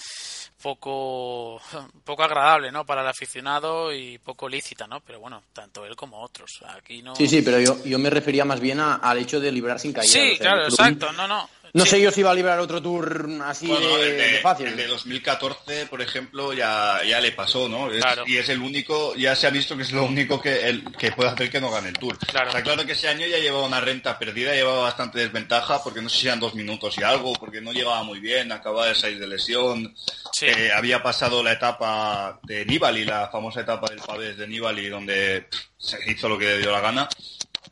poco poco agradable, ¿no? Para el aficionado y poco lícita, ¿no? Pero bueno, tanto él como otros. Aquí no. Sí, sí, pero yo, yo me refería más bien a- al hecho de librar sin caída. Sí, o sea, claro, exacto. No, no. No Sí. sé yo si va a librar otro tour así Bueno, de, el de, de fácil. el de 2014, por ejemplo, ya, ya le pasó, ¿no? Es- Claro. Y es el único, ya se ha visto que es lo único que, el, que puede hacer que no gane el Tour. Claro. Está claro que ese año ya llevaba una renta perdida, llevaba bastante desventaja, porque no sé si eran dos minutos y algo, porque no llegaba muy bien, acababa de salir de lesión. Sí. Eh, había pasado la etapa de Nibali, la famosa etapa del Pavés de Nibali, donde pff, se hizo lo que le dio la gana.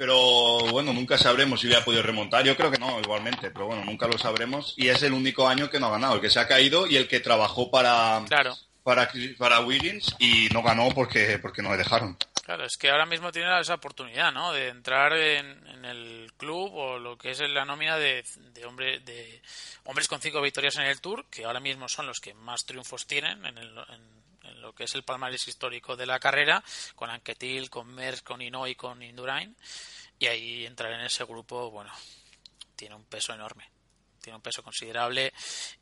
Pero bueno, nunca sabremos si hubiera podido remontar. Yo creo que no, igualmente, pero bueno, nunca lo sabremos. Y es el único año que no ha ganado, el que se ha caído y el que trabajó para, Claro. para, para Wiggins y no ganó porque, porque no le dejaron. Claro, es que ahora mismo tiene esa oportunidad, ¿no? De entrar en, el club o lo que es la nómina de, de, hombre, de hombres con cinco victorias en el Tour, que ahora mismo son los que más triunfos tienen en, el, en, lo que es el palmarés histórico de la carrera, con Anquetil, con Merckx, con y con Indurain. Y ahí entrar en ese grupo, bueno, tiene un peso enorme tiene un peso considerable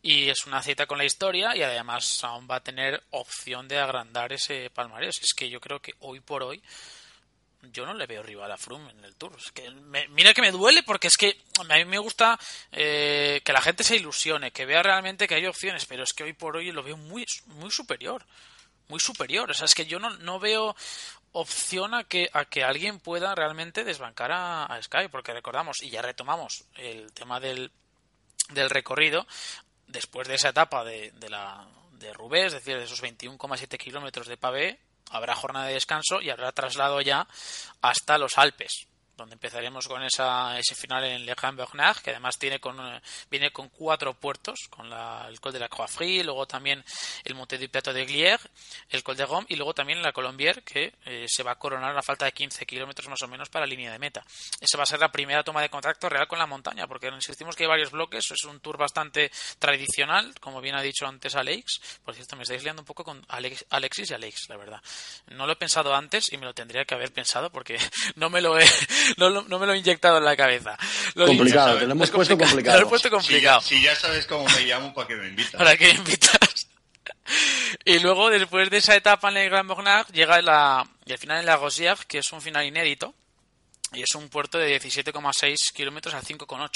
y es una cita con la historia y además aún va a tener opción de agrandar ese palmarés. Es que yo creo que hoy por hoy yo no le veo rival a Froome en el Tour. que mira que me duele porque es que a mí me gusta eh, que la gente se ilusione, que vea realmente que hay opciones, pero es que hoy por hoy lo veo muy, muy superior. Muy superior. O sea, es que yo no, no veo opción a que, a que alguien pueda realmente desbancar a, Sky, porque recordamos, y ya retomamos el tema del del recorrido después de esa etapa de, de la de Rubés, es decir, de esos 21,7 kilómetros de pavé, habrá jornada de descanso y habrá traslado ya hasta los Alpes donde empezaremos con esa, ese final en Le Grand Bernard, que además tiene con, eh, viene con cuatro puertos, con la, el Col de la Croix Frie, luego también el Monte du Plateau de Glières, el Col de Rome y luego también la Colombière, que eh, se va a coronar a la falta de 15 kilómetros más o menos para la línea de meta. Esa va a ser la primera toma de contacto real con la montaña, porque insistimos que hay varios bloques, es un tour bastante tradicional, como bien ha dicho antes Alex. Por cierto, me estáis liando un poco con Alex, Alexis y Alex, la verdad. No lo he pensado antes y me lo tendría que haber pensado porque no me lo he no, no, me lo he inyectado en la cabeza. complicado, te lo hemos puesto complicado. Lo puesto complicado. Si, ya sabes cómo me llamo, ¿para qué me invitas? ¿Para qué me invitas? y luego, después de esa etapa en el Grand Bernard, llega la, el final en la Rosière, que es un final inédito. Y es un puerto de 17,6 kilómetros a 5,8 no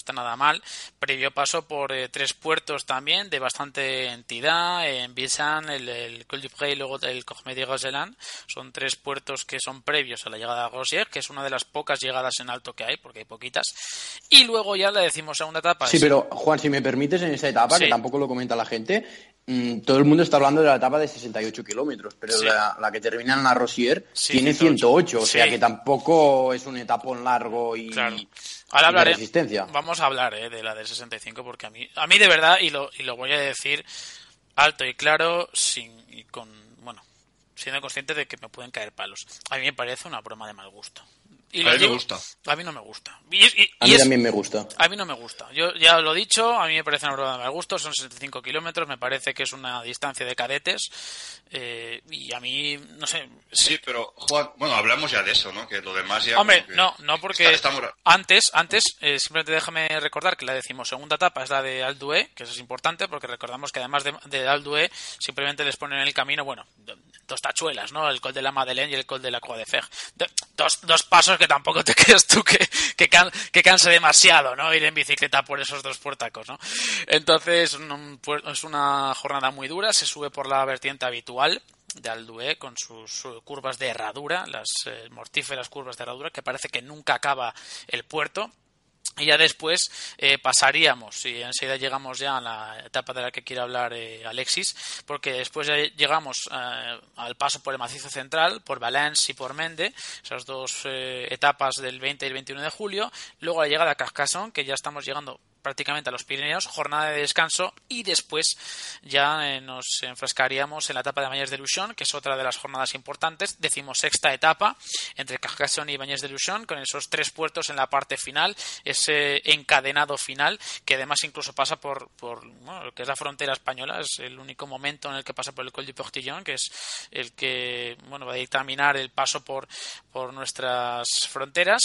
está nada mal. Previo paso por eh, tres puertos también de bastante entidad, en Bissan, el, el Col du Pré y luego el Cormedie Roseland. Son tres puertos que son previos a la llegada a Rosier, que es una de las pocas llegadas en alto que hay, porque hay poquitas. Y luego ya la decimos segunda etapa. Sí, pero Juan, si me permites, en esa etapa, que tampoco lo comenta la gente, todo el mundo está hablando de la etapa de 68 kilómetros, pero la, que termina en la Rosier tiene 108, o sea que tampoco es un etapón largo y... Ahora hablaré, vamos a hablar eh, de la del 65 porque a mí, a mí de verdad, y lo, y lo voy a decir alto y claro, sin, y con, bueno, siendo consciente de que me pueden caer palos. A mí me parece una broma de mal gusto. Y a mí me gusta. A mí no me gusta. a mí también me gusta. A mí no me gusta. Yo ya lo he dicho, a mí me parece una broma de mal gusto. Son 65 kilómetros, me parece que es una distancia de cadetes. Eh, y a mí, no sé. Sí, pero, Juan, bueno, hablamos ya de eso, ¿no? Que lo demás ya. Hombre, no, no, porque antes, antes, eh, simplemente déjame recordar que la decimosegunda etapa es la de Aldué, que eso es importante, porque recordamos que además de, de Aldué, simplemente les ponen en el camino, bueno, dos tachuelas, ¿no? El col de la Madeleine y el col de la Croix de Fer. Dos, dos pasos que tampoco te crees tú que, que, canse demasiado, ¿no? Ir en bicicleta por esos dos puertacos, ¿no? Entonces, es una jornada muy dura, se sube por la vertiente habitual de Aldué con sus, curvas de herradura, las eh, mortíferas curvas de herradura, que parece que nunca acaba el puerto. Y ya después eh, pasaríamos, y enseguida llegamos ya a la etapa de la que quiere hablar eh, Alexis, porque después ya llegamos eh, al paso por el macizo central, por Valence y por Mende, esas dos etapas del 20 y el 21 de julio, luego la llegada a Carcassonne, que ya estamos llegando prácticamente a los Pirineos, jornada de descanso y después ya eh, nos enfrascaríamos en la etapa de Bañes de Luchon, que es otra de las jornadas importantes, decimosexta etapa entre Carcassonne y Bañes de Luchon, con esos tres puertos en la parte final, ese encadenado final, que además incluso pasa por, por lo que es la frontera española, es el único momento en el que pasa por el Col du Portillon, que es el que bueno, va a dictaminar el paso por, por nuestras fronteras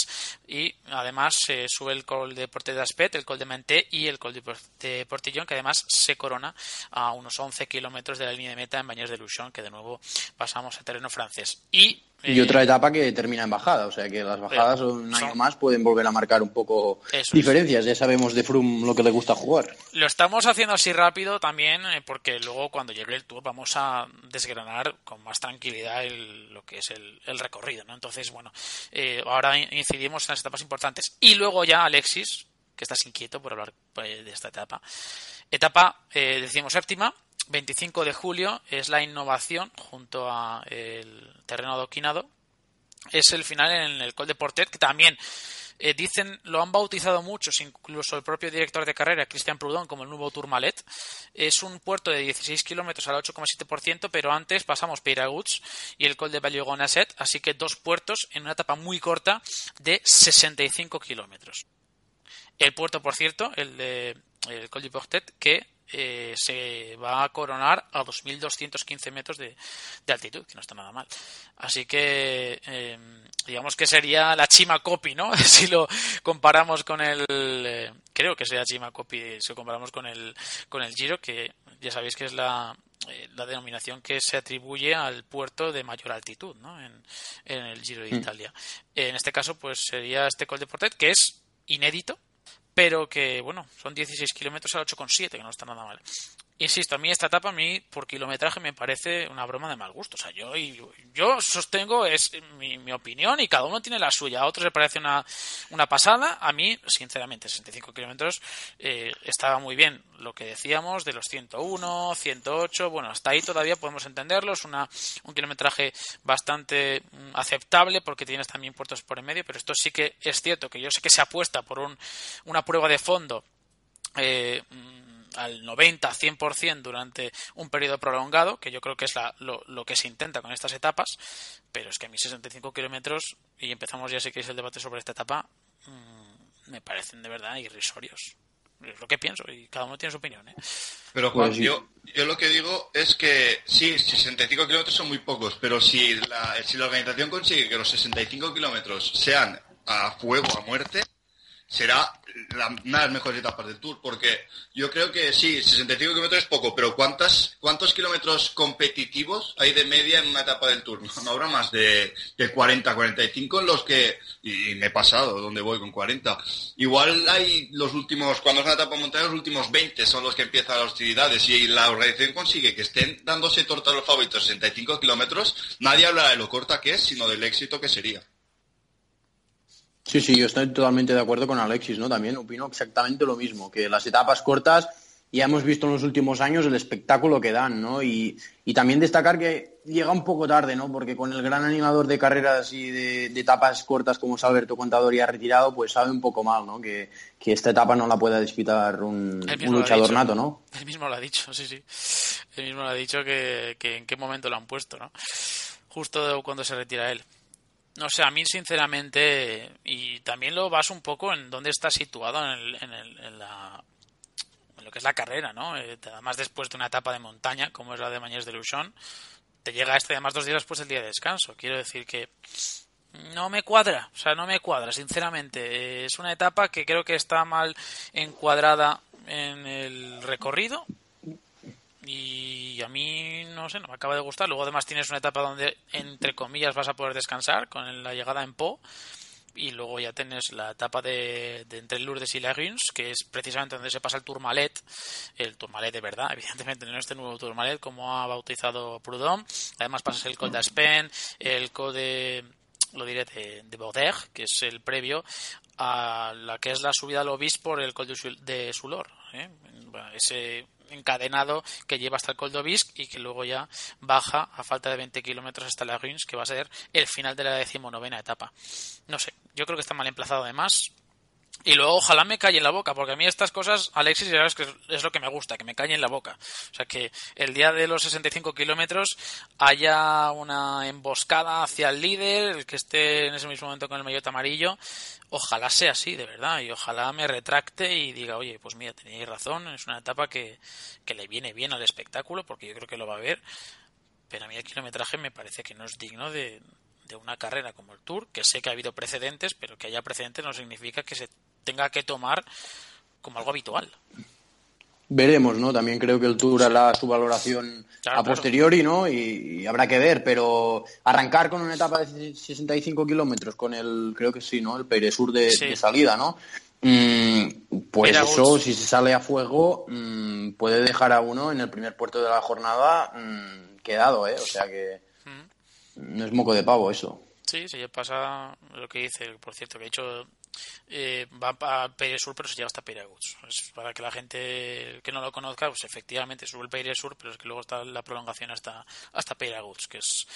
y además se sube el Col de Porte d'Aspet, el Col de y el Col de Portillón, que además se corona a unos 11 kilómetros de la línea de meta en Baños de Luchon, que de nuevo pasamos a terreno francés. Y y otra etapa que termina en bajada, o sea que las bajadas un año más pueden volver a marcar un poco diferencias. Ya sabemos de Froome lo que le gusta jugar. Lo estamos haciendo así rápido también eh, porque luego cuando llegue el Tour vamos a desgranar con más tranquilidad lo que es el, recorrido. ¿no? Entonces, bueno, eh, ahora incidimos en las etapas importantes. Y luego ya Alexis, que estás inquieto por hablar pues, de esta etapa. Etapa, eh, decimos séptima, 25 de julio, es la innovación junto a terreno adoquinado. Es el final en el Col de Portet, que también Eh, dicen, lo han bautizado muchos, incluso el propio director de carrera, Christian Proudhon, como el nuevo Tourmalet. Es un puerto de 16 kilómetros al 8,7%, pero antes pasamos Peiraguts y el Col de Vallegonasset, así que dos puertos en una etapa muy corta de 65 kilómetros. El puerto, por cierto, el de el Col de Portet, que eh, se va a coronar a 2.215 metros de, altitud, que no está nada mal. Así que, em, digamos que sería la Chima Copy, ¿no? si lo comparamos con el. Eh, creo que sería Chima Copy si lo comparamos con el, con el Giro, que ya sabéis que es la, eh, la denominación que se atribuye al puerto de mayor altitud, ¿no? En, en el Giro de mm. Italia. En este caso, pues sería este Col de Portet, que es inédito pero que, bueno, son 16 kilómetros al 8,7, que no está nada mal. Insisto, a mí esta etapa, a mí por kilometraje me parece una broma de mal gusto. O sea, yo, yo sostengo, es mi, mi opinión y cada uno tiene la suya. A otros le parece una, una pasada. A mí, sinceramente, 65 kilómetros eh, estaba muy bien lo que decíamos de los 101, 108. Bueno, hasta ahí todavía podemos entenderlo. Es una, un kilometraje bastante mm, aceptable porque tienes también puertos por en medio. Pero esto sí que es cierto que yo sé que se apuesta por un, una prueba de fondo. Eh, al 90, 100% durante un periodo prolongado, que yo creo que es lo, que se intenta con estas etapas, pero es que a mí 65 kilómetros, y empezamos ya si queréis el debate sobre esta etapa, mm, me parecen de verdad irrisorios. Es lo que pienso y cada uno tiene su opinión. ¿eh? Pero Juan, pues yo, yo lo que digo es que sí, 65 kilómetros son muy pocos, pero si la, si la organización consigue que los 65 kilómetros sean a fuego, a muerte, será la, una de las mejores etapas del Tour, porque yo creo que sí, 65 kilómetros es poco, pero ¿cuántas, ¿cuántos kilómetros competitivos hay de media en una etapa del Tour? No, habrá más de, de 40, 45 en los que, y, me he pasado, donde voy con 40. Igual hay los últimos, cuando es una etapa montaña, los últimos 20 son los que empiezan las hostilidades, y la organización consigue que estén dándose torta a los favoritos 65 kilómetros, nadie hablará de lo corta que es, sino del éxito que sería. Sí, sí, yo estoy totalmente de acuerdo con Alexis, ¿no? También opino exactamente lo mismo, que las etapas cortas ya hemos visto en los últimos años el espectáculo que dan, ¿no? Y, también destacar que llega un poco tarde, ¿no? Porque con el gran animador de carreras y de, etapas cortas como es Alberto Contador y ha retirado, pues sabe un poco mal, ¿no? Que, esta etapa no la pueda disputar un, luchador nato, ¿no? Él mismo lo ha dicho, sí, sí. Él mismo lo ha dicho que, que en qué momento lo han puesto, ¿no? Justo cuando se retira él. No sé, a mí sinceramente, y también lo vas un poco en dónde está situado en, en, la, lo que es la carrera, ¿no? Eh, además después de una etapa de montaña, como es la de Mañez de Luchón, te llega este además dos días después del día de descanso. Quiero decir que no me cuadra, o sea, no me cuadra, sinceramente. Es una etapa que creo que está mal encuadrada en el recorrido y a mí no sé, no me acaba de gustar. Luego además tienes una etapa donde entre comillas vas a poder descansar con la llegada en Po y luego ya tienes la etapa de, entre Lourdes y Lagruns, que es precisamente donde se pasa el Tourmalet, el Tourmalet de verdad, evidentemente no este nuevo Tourmalet como ha bautizado Proudhon. Además pasas el Col d'Aspen, el Col de lo diré de, de que es el previo a la que es la subida al Obis por el Col de Sulor. ¿eh? Ese encadenado que lleva hasta el Coldovisc y que luego ya baja a falta de 20 kilómetros hasta la Ruins, que va a ser el final de la decimonovena etapa. No sé, yo creo que está mal emplazado además. Y luego ojalá me calle en la boca, porque a mí estas cosas, Alexis, ya que es lo que me gusta, que me calle en la boca. O sea, que el día de los 65 kilómetros haya una emboscada hacia el líder, el que esté en ese mismo momento con el maillot amarillo. Ojalá sea así, de verdad, y ojalá me retracte y diga, oye, pues mira, tenéis razón, es una etapa que, que le viene bien al espectáculo, porque yo creo que lo va a ver. Pero a mí el kilometraje me parece que no es digno de, de una carrera como el Tour, que sé que ha habido precedentes, pero que haya precedentes no significa que se tenga que tomar como algo habitual. Veremos, ¿no? También creo que el Tour hará su valoración a posteriori, ¿no? Y, habrá que ver, pero arrancar con una etapa de 65 kilómetros, con el, creo que sí, ¿no? El Peresur de, de salida, ¿no? Mm, pues eso, si se sale a fuego, mm, puede dejar a uno en el primer puerto de la jornada mm, quedado, ¿eh? O sea que no es moco de pavo eso. Sí, sí, pasa lo que dice, por cierto, que he hecho eh, va a Peire Sur, pero se llega hasta Peyreguts. para que la gente que no lo conozca, pues efectivamente sube el Peire Sur, pero es que luego está la prolongación hasta, hasta Peyreguts, que es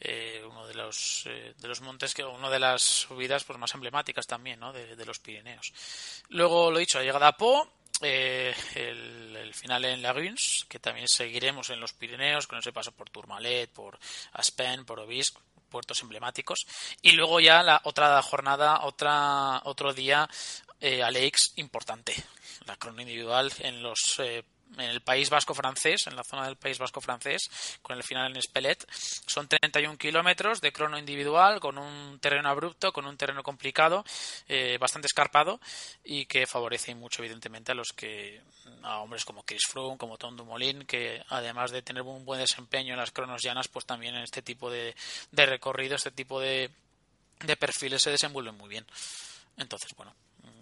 eh, uno de los, eh, de los montes, que una de las subidas pues, más emblemáticas también ¿no? de, de los Pirineos. Luego, lo dicho, la llegada a Po, eh, el, final en Lagunes, que también seguiremos en los Pirineos, con ese paso por Tourmalet, por Aspen, por Obisque, puertos emblemáticos. Y luego ya la otra jornada, otra, otro día eh, a importante. La crono individual en los eh, en el País Vasco francés, en la zona del País Vasco francés, con el final en Espelette. Son 31 kilómetros de crono individual, con un terreno abrupto, con un terreno complicado, eh, bastante escarpado y que favorece mucho, evidentemente, a los que, a hombres como Chris Froome, como Tom Dumoulin, que además de tener un buen desempeño en las cronos llanas, pues también en este tipo de, de recorrido, este tipo de, de perfiles se desenvuelven muy bien. Entonces, bueno,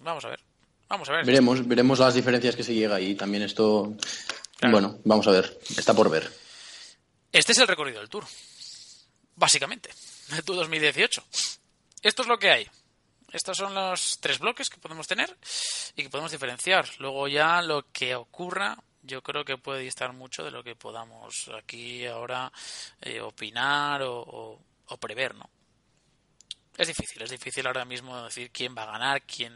vamos a ver. Vamos a ver. Veremos, veremos las diferencias que se llega y también esto. Bueno, vamos a ver. Está por ver. Este es el recorrido del Tour. Básicamente. El Tour 2018. Esto es lo que hay. Estos son los tres bloques que podemos tener y que podemos diferenciar. Luego ya lo que ocurra, yo creo que puede distar mucho de lo que podamos aquí ahora eh, opinar o, o prever, ¿no? Es difícil, es difícil ahora mismo decir quién va a ganar, quién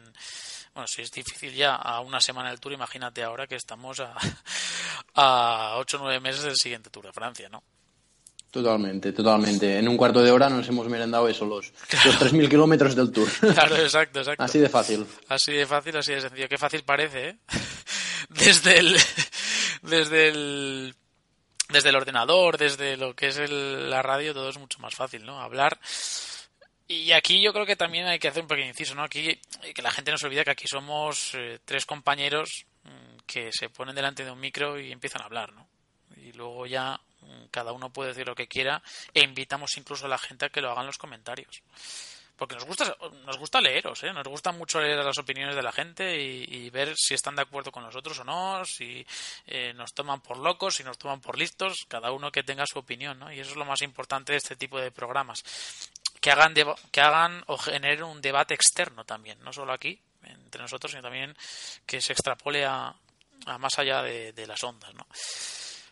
bueno, si es difícil ya a una semana del Tour, imagínate ahora que estamos a, a 8 o 9 meses del siguiente Tour de Francia, ¿no? Totalmente, totalmente. En un cuarto de hora nos hemos merendado eso, los, los 3.000 kilómetros del Tour. Claro, exacto, exacto. Así de fácil. Así de fácil, así de sencillo. Qué fácil parece, ¿eh? Desde el... Desde el desde el ordenador, desde lo que es la radio, todo es mucho más fácil, ¿no? Hablar y aquí yo creo que también hay que hacer un pequeño inciso, ¿no? Aquí que la gente no se olvida que aquí somos eh, tres compañeros mm, que se ponen delante de un micro y empiezan a hablar, ¿no? Y luego ya mm, cada uno puede decir lo que quiera e invitamos incluso a la gente a que lo hagan en los comentarios. Porque nos gusta, nos gusta leeros, ¿eh? Nos gusta mucho leer las opiniones de la gente y, ver si están de acuerdo con nosotros o no, si eh, nos toman por locos, si nos toman por listos, cada uno que tenga su opinión, ¿no? Y eso es lo más importante de este tipo de programas que hagan, que hagan o generen un debate externo también, no solo aquí, entre nosotros, sino también que se extrapole a, más allá de, las ondas, ¿no?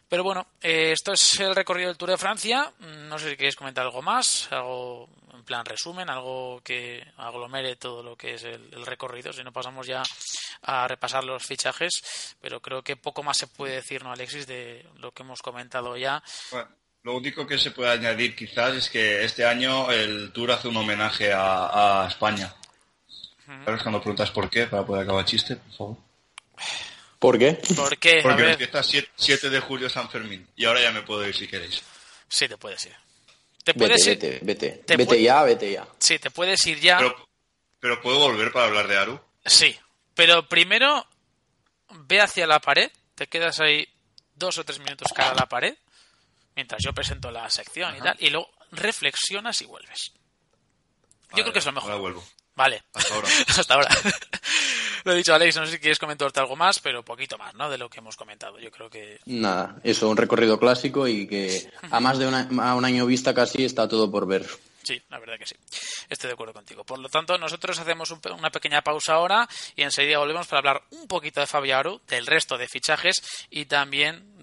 Pero bueno, eh, esto es el recorrido del Tour de Francia. No sé si queréis comentar algo más, algo en plan resumen, algo que aglomere todo lo que es el, recorrido. Si no pasamos ya a repasar los fichajes, pero creo que poco más se puede decir, ¿no, Alexis, de lo que hemos comentado ya. Lo único que se puede añadir quizás es que este año el Tour hace un homenaje a, España. ¿Sabes cuando preguntas por qué? Para poder acabar el chiste, por favor. ¿Por qué? ¿Por qué? Porque empieza 7 de julio San Fermín. Y ahora ya me puedo ir si queréis. Sí, te puedes ir. Te puedes vete, ir. Vete, vete. vete ya, vete ya. Sí, te puedes ir ya. Pero, pero ¿puedo volver para hablar de Aru? Sí. Pero primero ve hacia la pared, te quedas ahí dos o tres minutos cara a la pared mientras yo presento la sección y tal, y luego reflexionas y vuelves. yo creo que es lo mejor. Ahora vuelvo. Vale. Hasta ahora. Hasta ahora. lo he dicho, Alex, no sé si quieres comentarte algo más, pero poquito más, ¿no? De lo que hemos comentado. Yo creo que. Nada, eso, un recorrido clásico y que a más de a un año vista casi está todo por ver. Sí, la verdad que sí. Estoy de acuerdo contigo. Por lo tanto, nosotros hacemos una pequeña pausa ahora y enseguida volvemos para hablar un poquito de Fabiaru, del resto de fichajes y también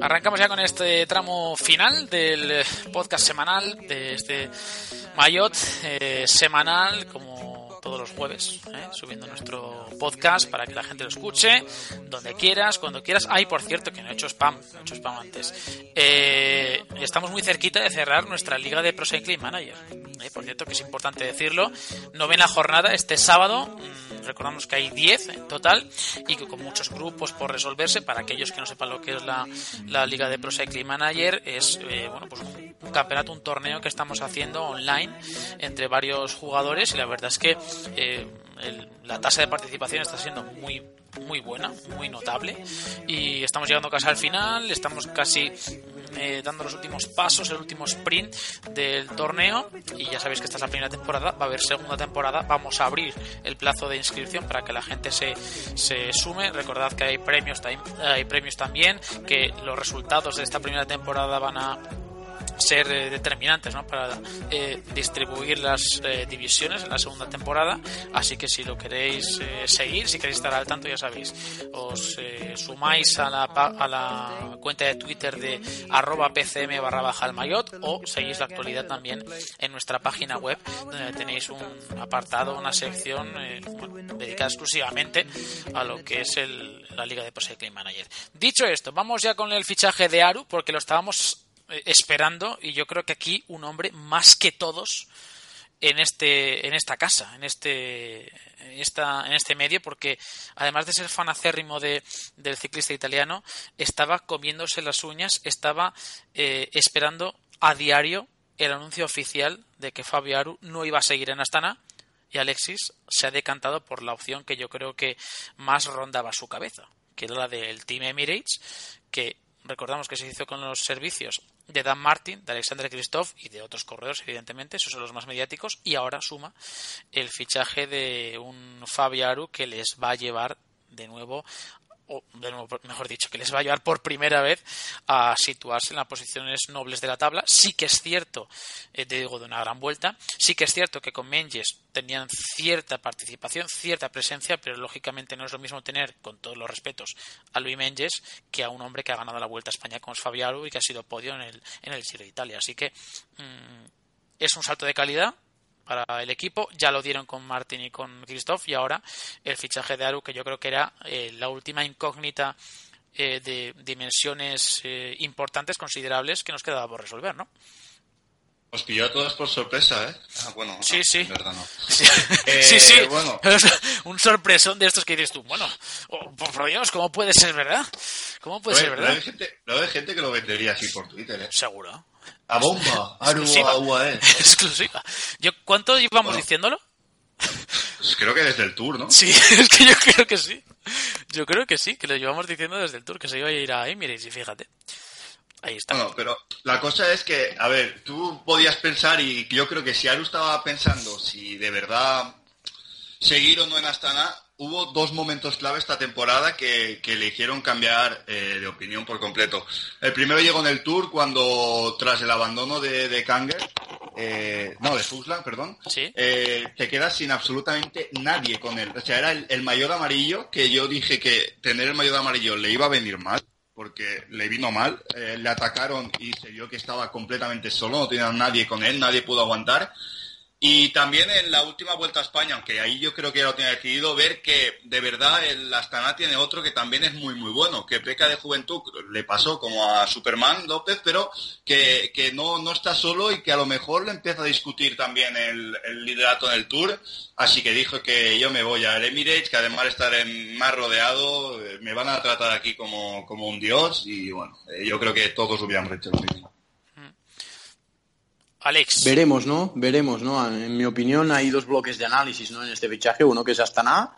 Arrancamos ya con este tramo final del podcast semanal, de este Mayot eh, semanal, como todos los jueves, eh, subiendo nuestro podcast para que la gente lo escuche, donde quieras, cuando quieras. Ay, por cierto, que no he hecho spam, no he hecho spam antes. Eh, estamos muy cerquita de cerrar nuestra liga de Pro Cycling Manager. por cierto, que es importante decirlo. Novena jornada este sábado. Mm, recordamos que hay 10 en total y que con muchos grupos por resolverse. Para aquellos que no sepan lo que es la, la Liga de Pro Cycling Manager, es eh, bueno, pues un, campeonato, un torneo que estamos haciendo online entre varios jugadores y la verdad es que eh, la tasa de participación está siendo muy muy buena, muy notable y estamos llegando casi al final, estamos casi eh, dando los últimos pasos, el último sprint del torneo y ya sabéis que esta es la primera temporada, va a haber segunda temporada, vamos a abrir el plazo de inscripción para que la gente se, se sume, recordad que hay premios, hay premios también, que los resultados de esta primera temporada van a ser eh, determinantes ¿no? para eh, distribuir las eh, divisiones en la segunda temporada. Así que si lo queréis seguir, si queréis estar al tanto, ya sabéis, os sumáis a la, a la cuenta de Twitter de arroba pcm barra baja el mayot o seguís la actualidad también en nuestra página web donde tenéis un apartado, una sección dedicada exclusivamente a lo que es el, la Liga de Pro Manager. Dicho esto, vamos ya con el fichaje de Aru porque lo estábamos eh, esperando y yo creo que aquí un hombre más que todos en este en esta casa en este en, esta, en este medio porque además de ser fan acérrimo de, del ciclista italiano estaba comiéndose las uñas estaba eh, esperando a diario el anuncio oficial de que Fabio Aru no iba a seguir en Astana y Alexis se ha decantado por la opción que yo creo que más rondaba su cabeza que era la del Team Emirates que recordamos que se hizo con los servicios de Dan Martin, de Alexander Christoph y de otros corredores, evidentemente, esos son los más mediáticos, y ahora suma el fichaje de un Fabiaru que les va a llevar de nuevo o de mejor dicho, que les va a llevar por primera vez a situarse en las posiciones nobles de la tabla. Sí que es cierto, eh, te digo, de una gran vuelta, sí que es cierto que con Menges tenían cierta participación, cierta presencia, pero lógicamente no es lo mismo tener, con todos los respetos, a Luis Menges que a un hombre que ha ganado la Vuelta a España con Fabiano y que ha sido podio en el, en el Giro de Italia. Así que mm, es un salto de calidad, para el equipo. Ya lo dieron con Martin y con Christoph y ahora el fichaje de Aru, que yo creo que era eh, la última incógnita eh, de dimensiones eh, importantes, considerables, que nos quedaba por resolver, ¿no? Os pilló a todos por sorpresa, ¿eh? Ah, bueno, sí, sí. verdad no. Sí, sí. Bueno. Un sorpresón de estos que dices tú. Bueno, oh, por Dios, ¿cómo puede ser verdad? ¿Cómo puede ser verdad? Lo hay, gente, lo hay gente que lo vendería así por Twitter, ¿eh? Seguro. A bomba, Aru a Exclusiva. Yo, ¿Cuánto llevamos diciéndolo? Pues creo que desde el tour, ¿no? Sí, es que yo creo que sí. Yo creo que sí, que lo llevamos diciendo desde el tour, que se iba a ir a Emirates y fíjate. Ahí está. Bueno, pero la cosa es que, a ver, tú podías pensar, y yo creo que si Aru estaba pensando si de verdad seguir o no en Astana, hubo dos momentos clave esta temporada que, le hicieron cambiar eh, de opinión por completo. El primero llegó en el Tour cuando, tras el abandono de, de Kanger, eh, no, de Fuslan, perdón, eh, te quedas sin absolutamente nadie con él. O sea, era el, mayor amarillo que yo dije que tener el mayor amarillo le iba a venir mal, porque le vino mal. le atacaron y se vio que estaba completamente solo, no tenía nadie con él, nadie pudo aguantar. Y también en la última vuelta a España, aunque ahí yo creo que lo tenía decidido, ver que de verdad el Astana tiene otro que también es muy muy bueno, que peca de juventud, le pasó como a Superman López, pero que, que no, no está solo y que a lo mejor le empieza a discutir también el, el liderato en el Tour. Así que dijo que yo me voy al Emirates, que además de estar en más rodeado, eh, me van a tratar aquí como, como un dios y bueno, eh, yo creo que todos hubiéramos hecho lo mismo. Alex. Veremos, ¿no? Veremos, ¿no? En mi opinión hay dos bloques de análisis, ¿no? En este fichaje. Uno que es Astana,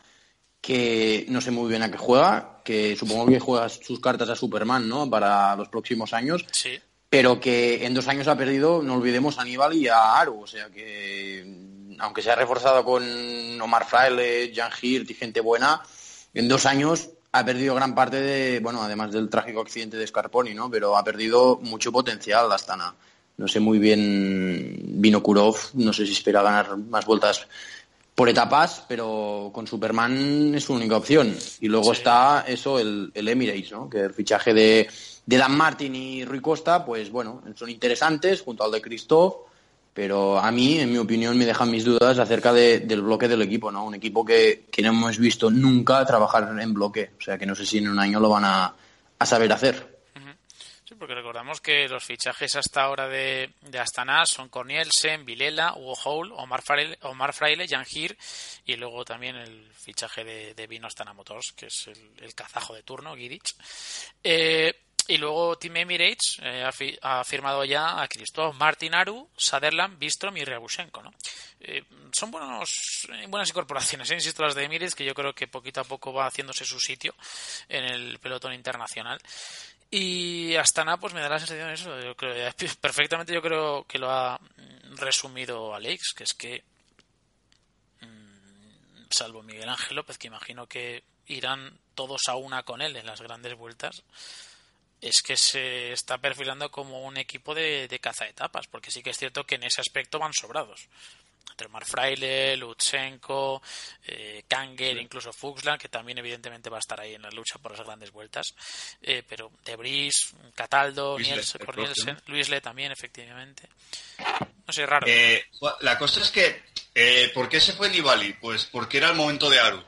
que no sé muy bien a qué juega, que supongo que juega sus cartas a Superman, ¿no? Para los próximos años. Sí. Pero que en dos años ha perdido, no olvidemos, a Aníbal y a Aru. O sea que, aunque se ha reforzado con Omar Fraile, Jan Hirt y gente buena, en dos años ha perdido gran parte de, bueno, además del trágico accidente de Scarponi, ¿no? Pero ha perdido mucho potencial Astana. No sé muy bien Vino Kurov, no sé si espera ganar más vueltas por etapas, pero con Superman es su única opción. Y luego está eso, el, el, Emirates, ¿no? que el fichaje de, de, Dan Martin y Rui Costa, pues bueno, son interesantes junto al de Christoph, pero a mí, en mi opinión, me dejan mis dudas acerca del bloque del equipo, ¿no? Un equipo que, que, no hemos visto nunca trabajar en bloque, o sea que no sé si en un año lo van a, a saber hacer. Porque recordamos que los fichajes hasta ahora de, de Astana son Cornielsen, Vilela, Hugo Hole, Omar Fraile, Omar Fraile Jan Gir y luego también el fichaje de, Vino Astana Motors, que es el, el kazajo de turno, Gidic. Eh, y luego Team Emirates eh, ha, fi- ha firmado ya a Christoph Martinaru, Sutherland, Bistrom y Ryabushenko, ¿no? Eh, son buenos, eh, buenas incorporaciones, ¿eh? insisto, las de Emirates, que yo creo que poquito a poco va haciéndose su sitio en el pelotón internacional. Y Astana, pues me da la sensación de eso. Yo creo, perfectamente yo creo que lo ha mm, resumido Alex, que es que, mm, salvo Miguel Ángel López, que imagino que irán todos a una con él en las grandes vueltas, es que se está perfilando como un equipo de, de cazaetapas, porque sí que es cierto que en ese aspecto van sobrados. Entre Fraile, Lutsenko, eh, Kanger, incluso Fuchsland, que también evidentemente va a estar ahí en la lucha por las grandes vueltas. Eh, pero Debris, Cataldo, Luis Le, Cornielsen, Luis Le también, efectivamente. No sé, raro. Eh, la cosa es que, eh, ¿por qué se fue Nibali? Pues porque era el momento de Aru.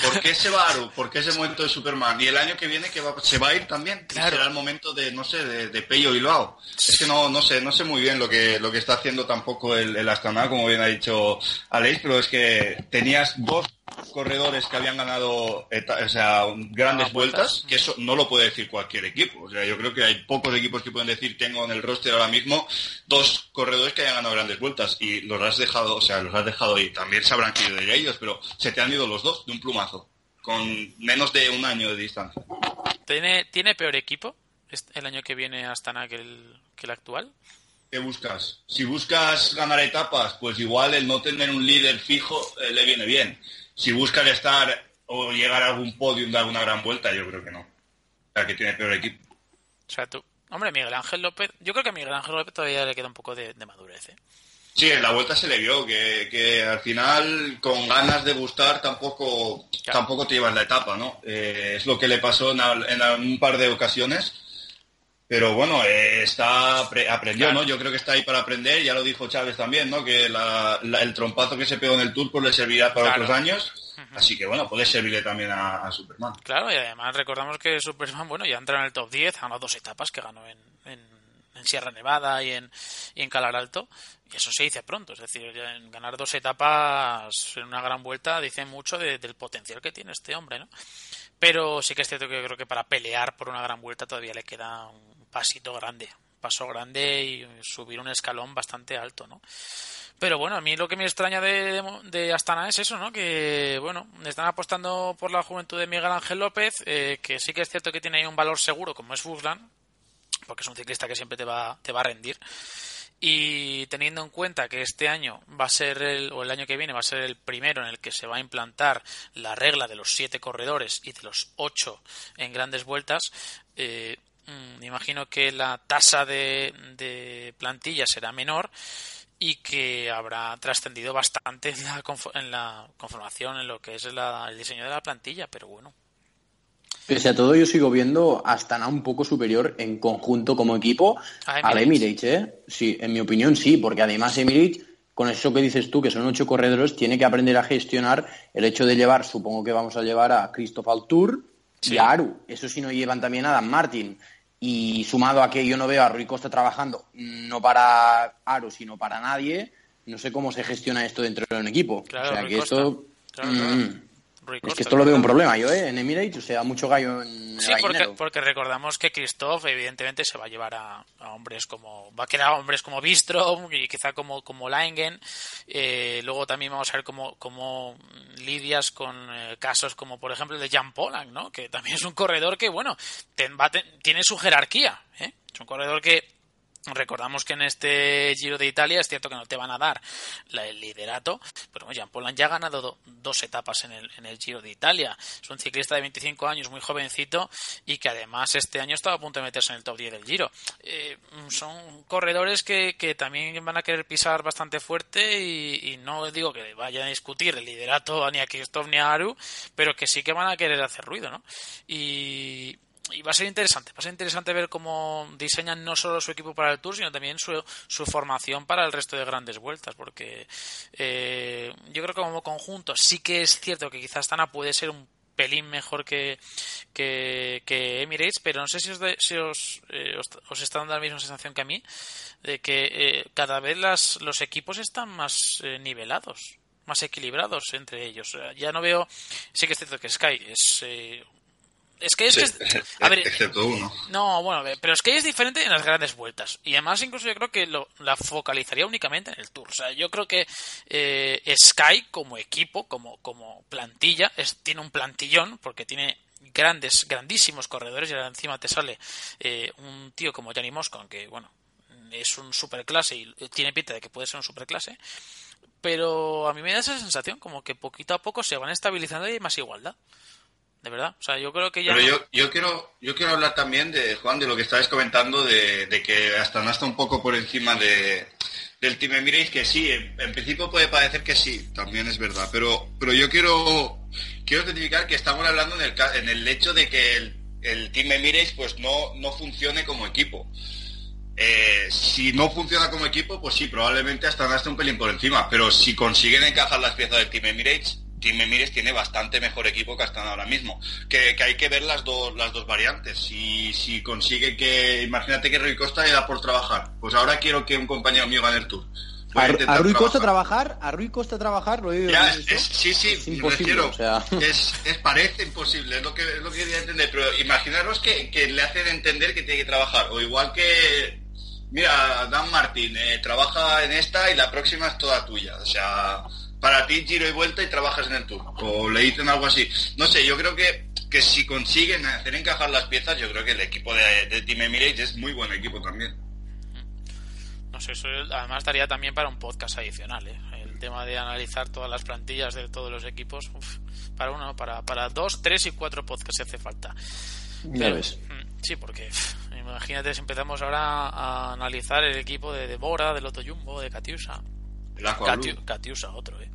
¿Por qué se va Aru? Porque es el momento de Superman. Y el año que viene que va, se va a ir también. Claro. será el momento de, no sé, de, de Pello Bilbao. Es que no, no sé, no sé muy bien lo que, lo que está haciendo tampoco el, el Astana, como bien ha dicho Aleix, pero es que tenías dos corredores que habían ganado o sea, grandes Ah, vueltas. que eso no lo puede decir cualquier equipo. O sea, yo creo que hay pocos equipos que pueden decir tengo en el roster ahora mismo dos corredores que hayan ganado grandes vueltas y los has dejado, o sea, los has dejado y también se habrán querido de ellos, pero se te han ido los dos de un plumazo, con menos de un año de distancia. ¿Tiene, ¿Tiene peor equipo el año que viene Astana que el, que el actual? ¿Qué buscas? Si buscas ganar etapas, pues igual el no tener un líder fijo eh, le viene bien. Si buscas estar o llegar a algún podium de alguna gran vuelta, yo creo que no. O sea, que tiene peor equipo. O sea, tú. Hombre, Miguel Ángel López. Yo creo que a Miguel Ángel López todavía le queda un poco de, de madurez. ¿eh? Sí, en la vuelta se le vio que, que al final con ganas de gustar tampoco Claro. tampoco te llevas la etapa, ¿no? Eh, es lo que le pasó en, al- en un par de ocasiones. Pero bueno, eh, está apre- aprendió, Claro. ¿no? Yo creo que está ahí para aprender. Ya lo dijo Chávez también, ¿no? Que la- la- el trompazo que se pegó en el Tour pues le servirá para Claro. otros años. Así que bueno, puede servirle también a, a Superman. Claro, y además recordamos que Superman, bueno, ya entra en el top 10, ha ganado dos etapas que ganó en, en, en Sierra Nevada y en, y en Calar Alto. Y eso se dice pronto, es decir, ganar dos etapas en una gran vuelta dice mucho de- del potencial que tiene este hombre, ¿no? Pero sí que es cierto que yo creo que para pelear por una gran vuelta todavía le queda un pasito grande, paso grande y subir un escalón bastante alto, ¿no? Pero bueno, a mí lo que me extraña de, de Astana es eso, ¿no? Que, bueno, están apostando por la juventud de Miguel Ángel López, eh, que sí que es cierto que tiene ahí un valor seguro, como es Fuslan, porque es un ciclista que siempre te va, te va a rendir. Y teniendo en cuenta que este año va a ser el, o el año que viene va a ser el primero en el que se va a implantar la regla de los siete corredores y de los ocho en grandes vueltas, eh, mm, me imagino que la tasa de, de plantilla será menor y que habrá trascendido bastante en la, en la conformación, en lo que es la- el diseño de la plantilla, pero bueno. Pese a todo, yo sigo viendo a Astana un poco superior en conjunto como equipo A al Emirates. Emirates, ¿eh? Sí, en mi opinión sí, porque además Emirates, con eso que dices tú, que son ocho corredores, tiene que aprender a gestionar el hecho de llevar, supongo que vamos a llevar a Christoph Altour Sí. y a Aru. Eso sí no llevan también a Dan Martin. Y sumado a que yo no veo a Rui Costa trabajando, no para Aru, sino para nadie, no sé cómo se gestiona esto dentro de un equipo. Claro, o sea Rui que Costa. esto... Claro, mm, es que esto lo veo un problema yo, ¿eh? En Emirates, o sea, mucho gallo en Sí, porque, recordamos que Christoph evidentemente se va a llevar a, a hombres como va a quedar a hombres como Bistrom y quizá como como Langen Eh, luego también vamos a ver cómo, cómo lidias con eh, casos como por ejemplo el de Jan Polak ¿no? que también es un corredor que bueno ten- va a ten- tiene su jerarquía ¿eh? es un corredor que Recordamos que en este Giro de Italia es cierto que no te van a dar el liderato, pero Jean Paul ya ha ganado do- dos etapas en el, en el Giro de Italia. Es un ciclista de 25 años, muy jovencito, y que además este año estaba a punto de meterse en el top 10 del Giro. Eh, son corredores que, que también van a querer pisar bastante fuerte y, y no digo que vayan a discutir el liderato ni a Christoph ni a Aru, pero que sí que van a querer hacer ruido, ¿no? Y, y va a ser interesante, va a ser interesante ver cómo diseñan no solo su equipo para el Tour, sino también su, su formación para el resto de grandes vueltas, porque eh, yo creo que como conjunto sí que es cierto que quizás Tana puede ser un pelín mejor que, que, que Emirates, pero no sé si os, si os, eh, os, está dando la misma sensación que a mí, de que eh, cada vez las, los equipos están más eh, nivelados, más equilibrados entre ellos. ya no veo, sí que es cierto que Sky es es que es que. a ver, excepto uno. No, bueno, pero es que es diferente en las grandes vueltas. Y además, incluso yo creo que lo, la focalizaría únicamente en el Tour. O sea, yo creo que eh, Sky, como equipo, como, como plantilla, es, tiene un plantillón, porque tiene grandes, grandísimos corredores. Y ahora encima te sale eh, un tío como Gianni Moscon, que, bueno, es un superclase y tiene pinta de que puede ser un superclase. Pero a mí me da esa sensación, como que poquito a poco se van estabilizando y hay más igualdad de verdad. O sea, yo creo que ya. Pero yo, yo, quiero, yo quiero hablar también de, Juan, de lo que estabas comentando, de, que hasta no está un poco por encima de, del Team Emirates, que sí, en, principio puede parecer que sí, también es verdad. Pero, pero yo quiero, quiero certificar que estamos hablando en el, en el hecho de que el, el Team Emirates pues no, no funcione como equipo. Eh, si no funciona como equipo, pues sí, probablemente hasta un pelín por encima. Pero si consiguen encajar las piezas del Team Emirates, Team Emirates tiene bastante mejor equipo que hasta ahora mismo. Que, hay que ver las dos, las dos variantes. Si, si consigue que, imagínate que Rui Costa le da por trabajar, pues ahora quiero que un compañero mío gane el Tour. A, Rui Costa trabajar, a Rui Costa trabajar, lo he Sí, sí, es imposible, es, parece imposible, es lo que, es lo que quería entender, pero imaginaros que, que, le hacen entender que tiene que trabajar, o igual que, mira, Dan Martín, eh, trabaja en esta y la próxima es toda tuya, o sea, para ti giro y vuelta y trabajas en el tour. O le dicen algo así. No sé, yo creo que, que si consiguen hacer encajar las piezas, yo creo que el equipo de, Team Emirates es muy buen equipo también. No sé, eso además daría también para un podcast adicional, ¿eh? El tema de analizar todas las plantillas de todos los equipos. para uno, para, para dos, tres y cuatro podcasts si hace falta. Ya ves. Mm, sí, porque imagínate si empezamos ahora a analizar el equipo de, de Bora, del Loto Jumbo, de Katiusa. Catiusa, otro, eh.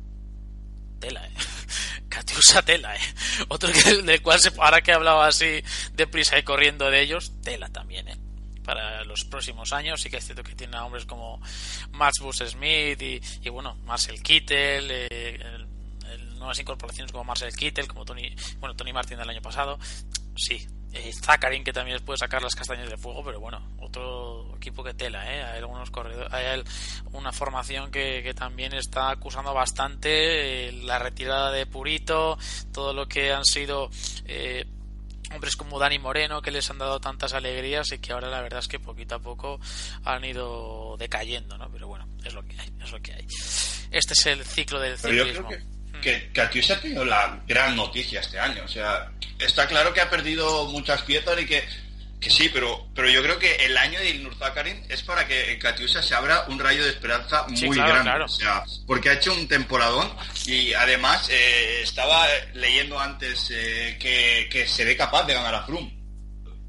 Tela, eh. Catiusa, tela, eh. Otro que, del cual, se, ahora que he hablado así deprisa y corriendo de ellos, tela también, eh. Para los próximos años, sí que es cierto que tiene hombres como Max Bus Smith y, bueno, Marcel Kittel, eh, nuevas incorporaciones como Marcel Kittel, como Tony, bueno, Tony Martin del año pasado. Sí, eh, Zakarin que también puede sacar las castañas de fuego, pero bueno, otro equipo que tela, ¿eh? Hay algunos corredores, hay una formación que, también está acusando bastante eh, la retirada de Purito, todo lo que han sido eh, hombres como Dani Moreno que les han dado tantas alegrías y que ahora la verdad es que poquito a poco han ido decayendo, ¿no? Pero bueno, es lo que hay, es lo que hay. Este es el ciclo del ciclismo que, que ha tenido la gran noticia este año. O sea, está claro que ha perdido muchas piezas y que, que sí, pero, pero yo creo que el año de Ilnur Zakarin es para que en Katiusa se abra un rayo de esperanza muy grande. O sea, porque ha hecho un temporadón y además eh, estaba leyendo antes eh, que, que, se ve capaz de ganar a Froome.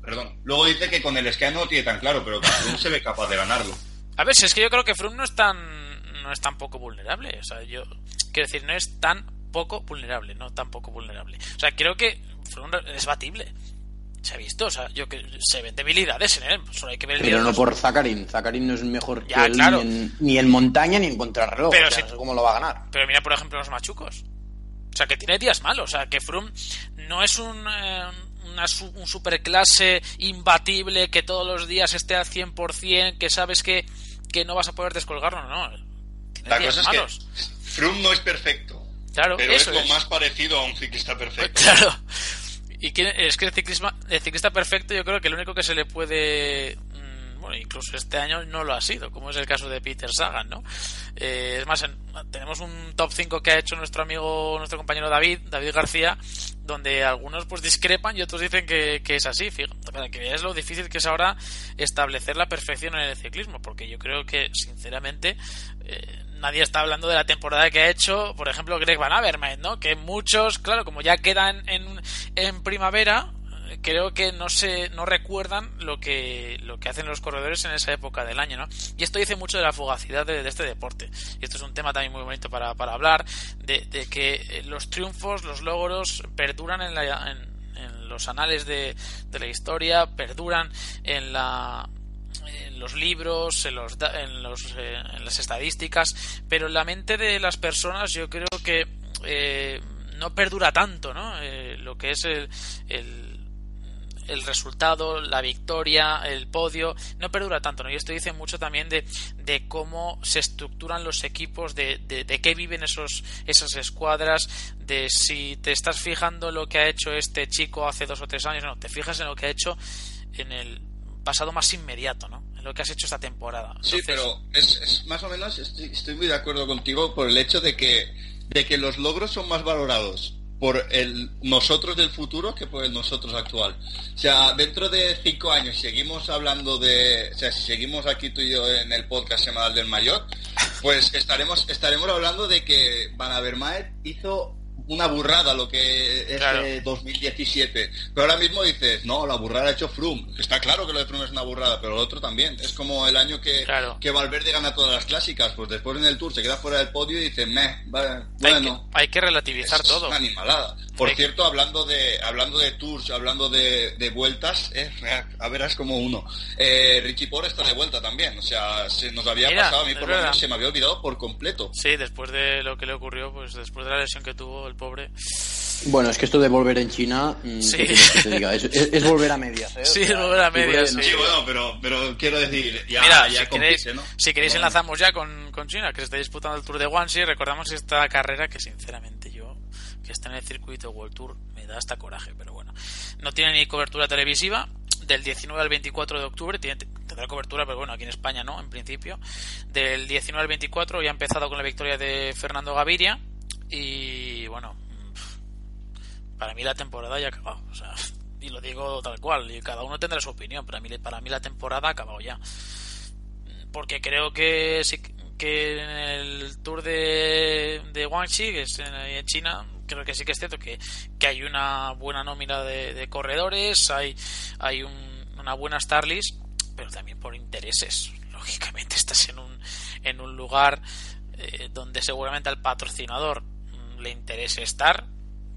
Perdón. Luego dice que con el Sky no lo tiene tan claro, pero Froome se ve capaz de ganarlo. A ver, si es que yo creo que Froome no es tan no es tan poco vulnerable. O sea, yo quiero decir, no es tan poco vulnerable, no tan poco vulnerable. O sea, creo que es batible. Se ha visto, o sea, yo que se ven debilidades en él, solo hay que ver el Pero no por Zakarin, Zakarin no es mejor que él ni, en, montaña ni en contrarreloj, pero o cómo lo va a ganar. Pero mira, por ejemplo, los machucos. O sea, que tiene días malos, o sea, que Froome no es un eh, una, un superclase imbatible que todos los días esté al 100%, que sabes que, que no vas a poder descolgarlo, no, la cosa es que Froome no es perfecto. Claro, pero es lo más parecido a un ciclista perfecto. Claro. Y es que el, el ciclista perfecto yo creo que lo único que se le puede bueno, incluso este año no lo ha sido, como es el caso de Peter Sagan, ¿no? Eh, es más, tenemos un top 5 que ha hecho nuestro amigo, nuestro compañero David, David García, donde algunos pues discrepan y otros dicen que, es así, fíjate, para que veas lo difícil que es ahora establecer la perfección en el ciclismo, porque yo creo que, sinceramente, eh, nadie está hablando de la temporada que ha hecho, por ejemplo, Greg Van Avermaet, ¿no? Que muchos, claro, como ya quedan en, en primavera, creo que no se no recuerdan lo que lo que hacen los corredores en esa época del año, ¿no? Y esto dice mucho de la fugacidad de, este deporte. Y esto es un tema también muy bonito para, para hablar de, que eh, los triunfos, los logros perduran en, la, en, los anales de, de la historia, perduran en la en los libros, en, los, en, los, eh, en las estadísticas, pero en la mente de las personas yo creo que eh, no perdura tanto, ¿no? Eh, lo que es el, el, el, resultado, la victoria, el podio, no perdura tanto, ¿no? Y esto dice mucho también de, de cómo se estructuran los equipos, de, de, de, qué viven esos, esas escuadras, de si te estás fijando en lo que ha hecho este chico hace dos o tres años, no, te fijas en lo que ha hecho en el pasado más inmediato, ¿no? En lo que has hecho esta temporada. Entonces... Sí, pero es, es, más o menos estoy, estoy muy de acuerdo contigo por el hecho de que de que los logros son más valorados por el nosotros del futuro que por el nosotros actual. O sea, dentro de cinco años seguimos hablando de, o sea, si seguimos aquí tú y yo en el podcast semanal del mayor, pues estaremos estaremos hablando de que Van Avermaet hizo una burrada lo que es claro. 2017. Pero ahora mismo dices, no, la burrada ha hecho Froome. Está claro que lo de Froome es una burrada, pero lo otro también. Es como el año que, claro. que Valverde gana todas las clásicas. Pues después en el Tour se queda fuera del podio y dices, meh, vale, bueno. Hay que, hay que relativizar es todo. Una animalada. Por hay cierto, hablando de hablando de tours, hablando de, de vueltas, eh, a verás como uno. Eh, Richie Porre está de vuelta también. O sea, se nos había Mira, pasado, a mí por lo menos se me había olvidado por completo. Sí, después de lo que le ocurrió, pues después de la lesión que tuvo el pobre. Bueno, es que esto de volver en China, Sí. ¿qué quieres que te diga? Es, es- es volver a medias, ¿eh? O Sí, sea, es volver a medias, no sí. Sí, bueno, pero, pero quiero decir, ya, Mira, ya si queréis, ¿no? si queréis Bueno. enlazamos ya con, con China, que se está disputando el Tour de Guangxi. Recordamos esta carrera que sinceramente yo, que está en el circuito World Tour, me da hasta coraje, pero bueno. No tiene ni cobertura televisiva. Del 19 al 24 de octubre tiene, tendrá cobertura, pero bueno, aquí en España no, en principio. Del 19 al 24 ya ha empezado con la victoria de Fernando Gaviria. Y bueno, para mí la temporada ya ha acabado. O sea, y lo digo tal cual, y cada uno tendrá su opinión, pero a mí, para mí la temporada ha acabado ya. Porque creo que sí que en el tour de, de Guangxi, que es en, China, creo que sí que es cierto que, que hay una buena nómina de, corredores, hay, hay un- una buena Starlist, pero también por intereses. Lógicamente estás en un, en un lugar eh, donde seguramente al patrocinador le interese estar,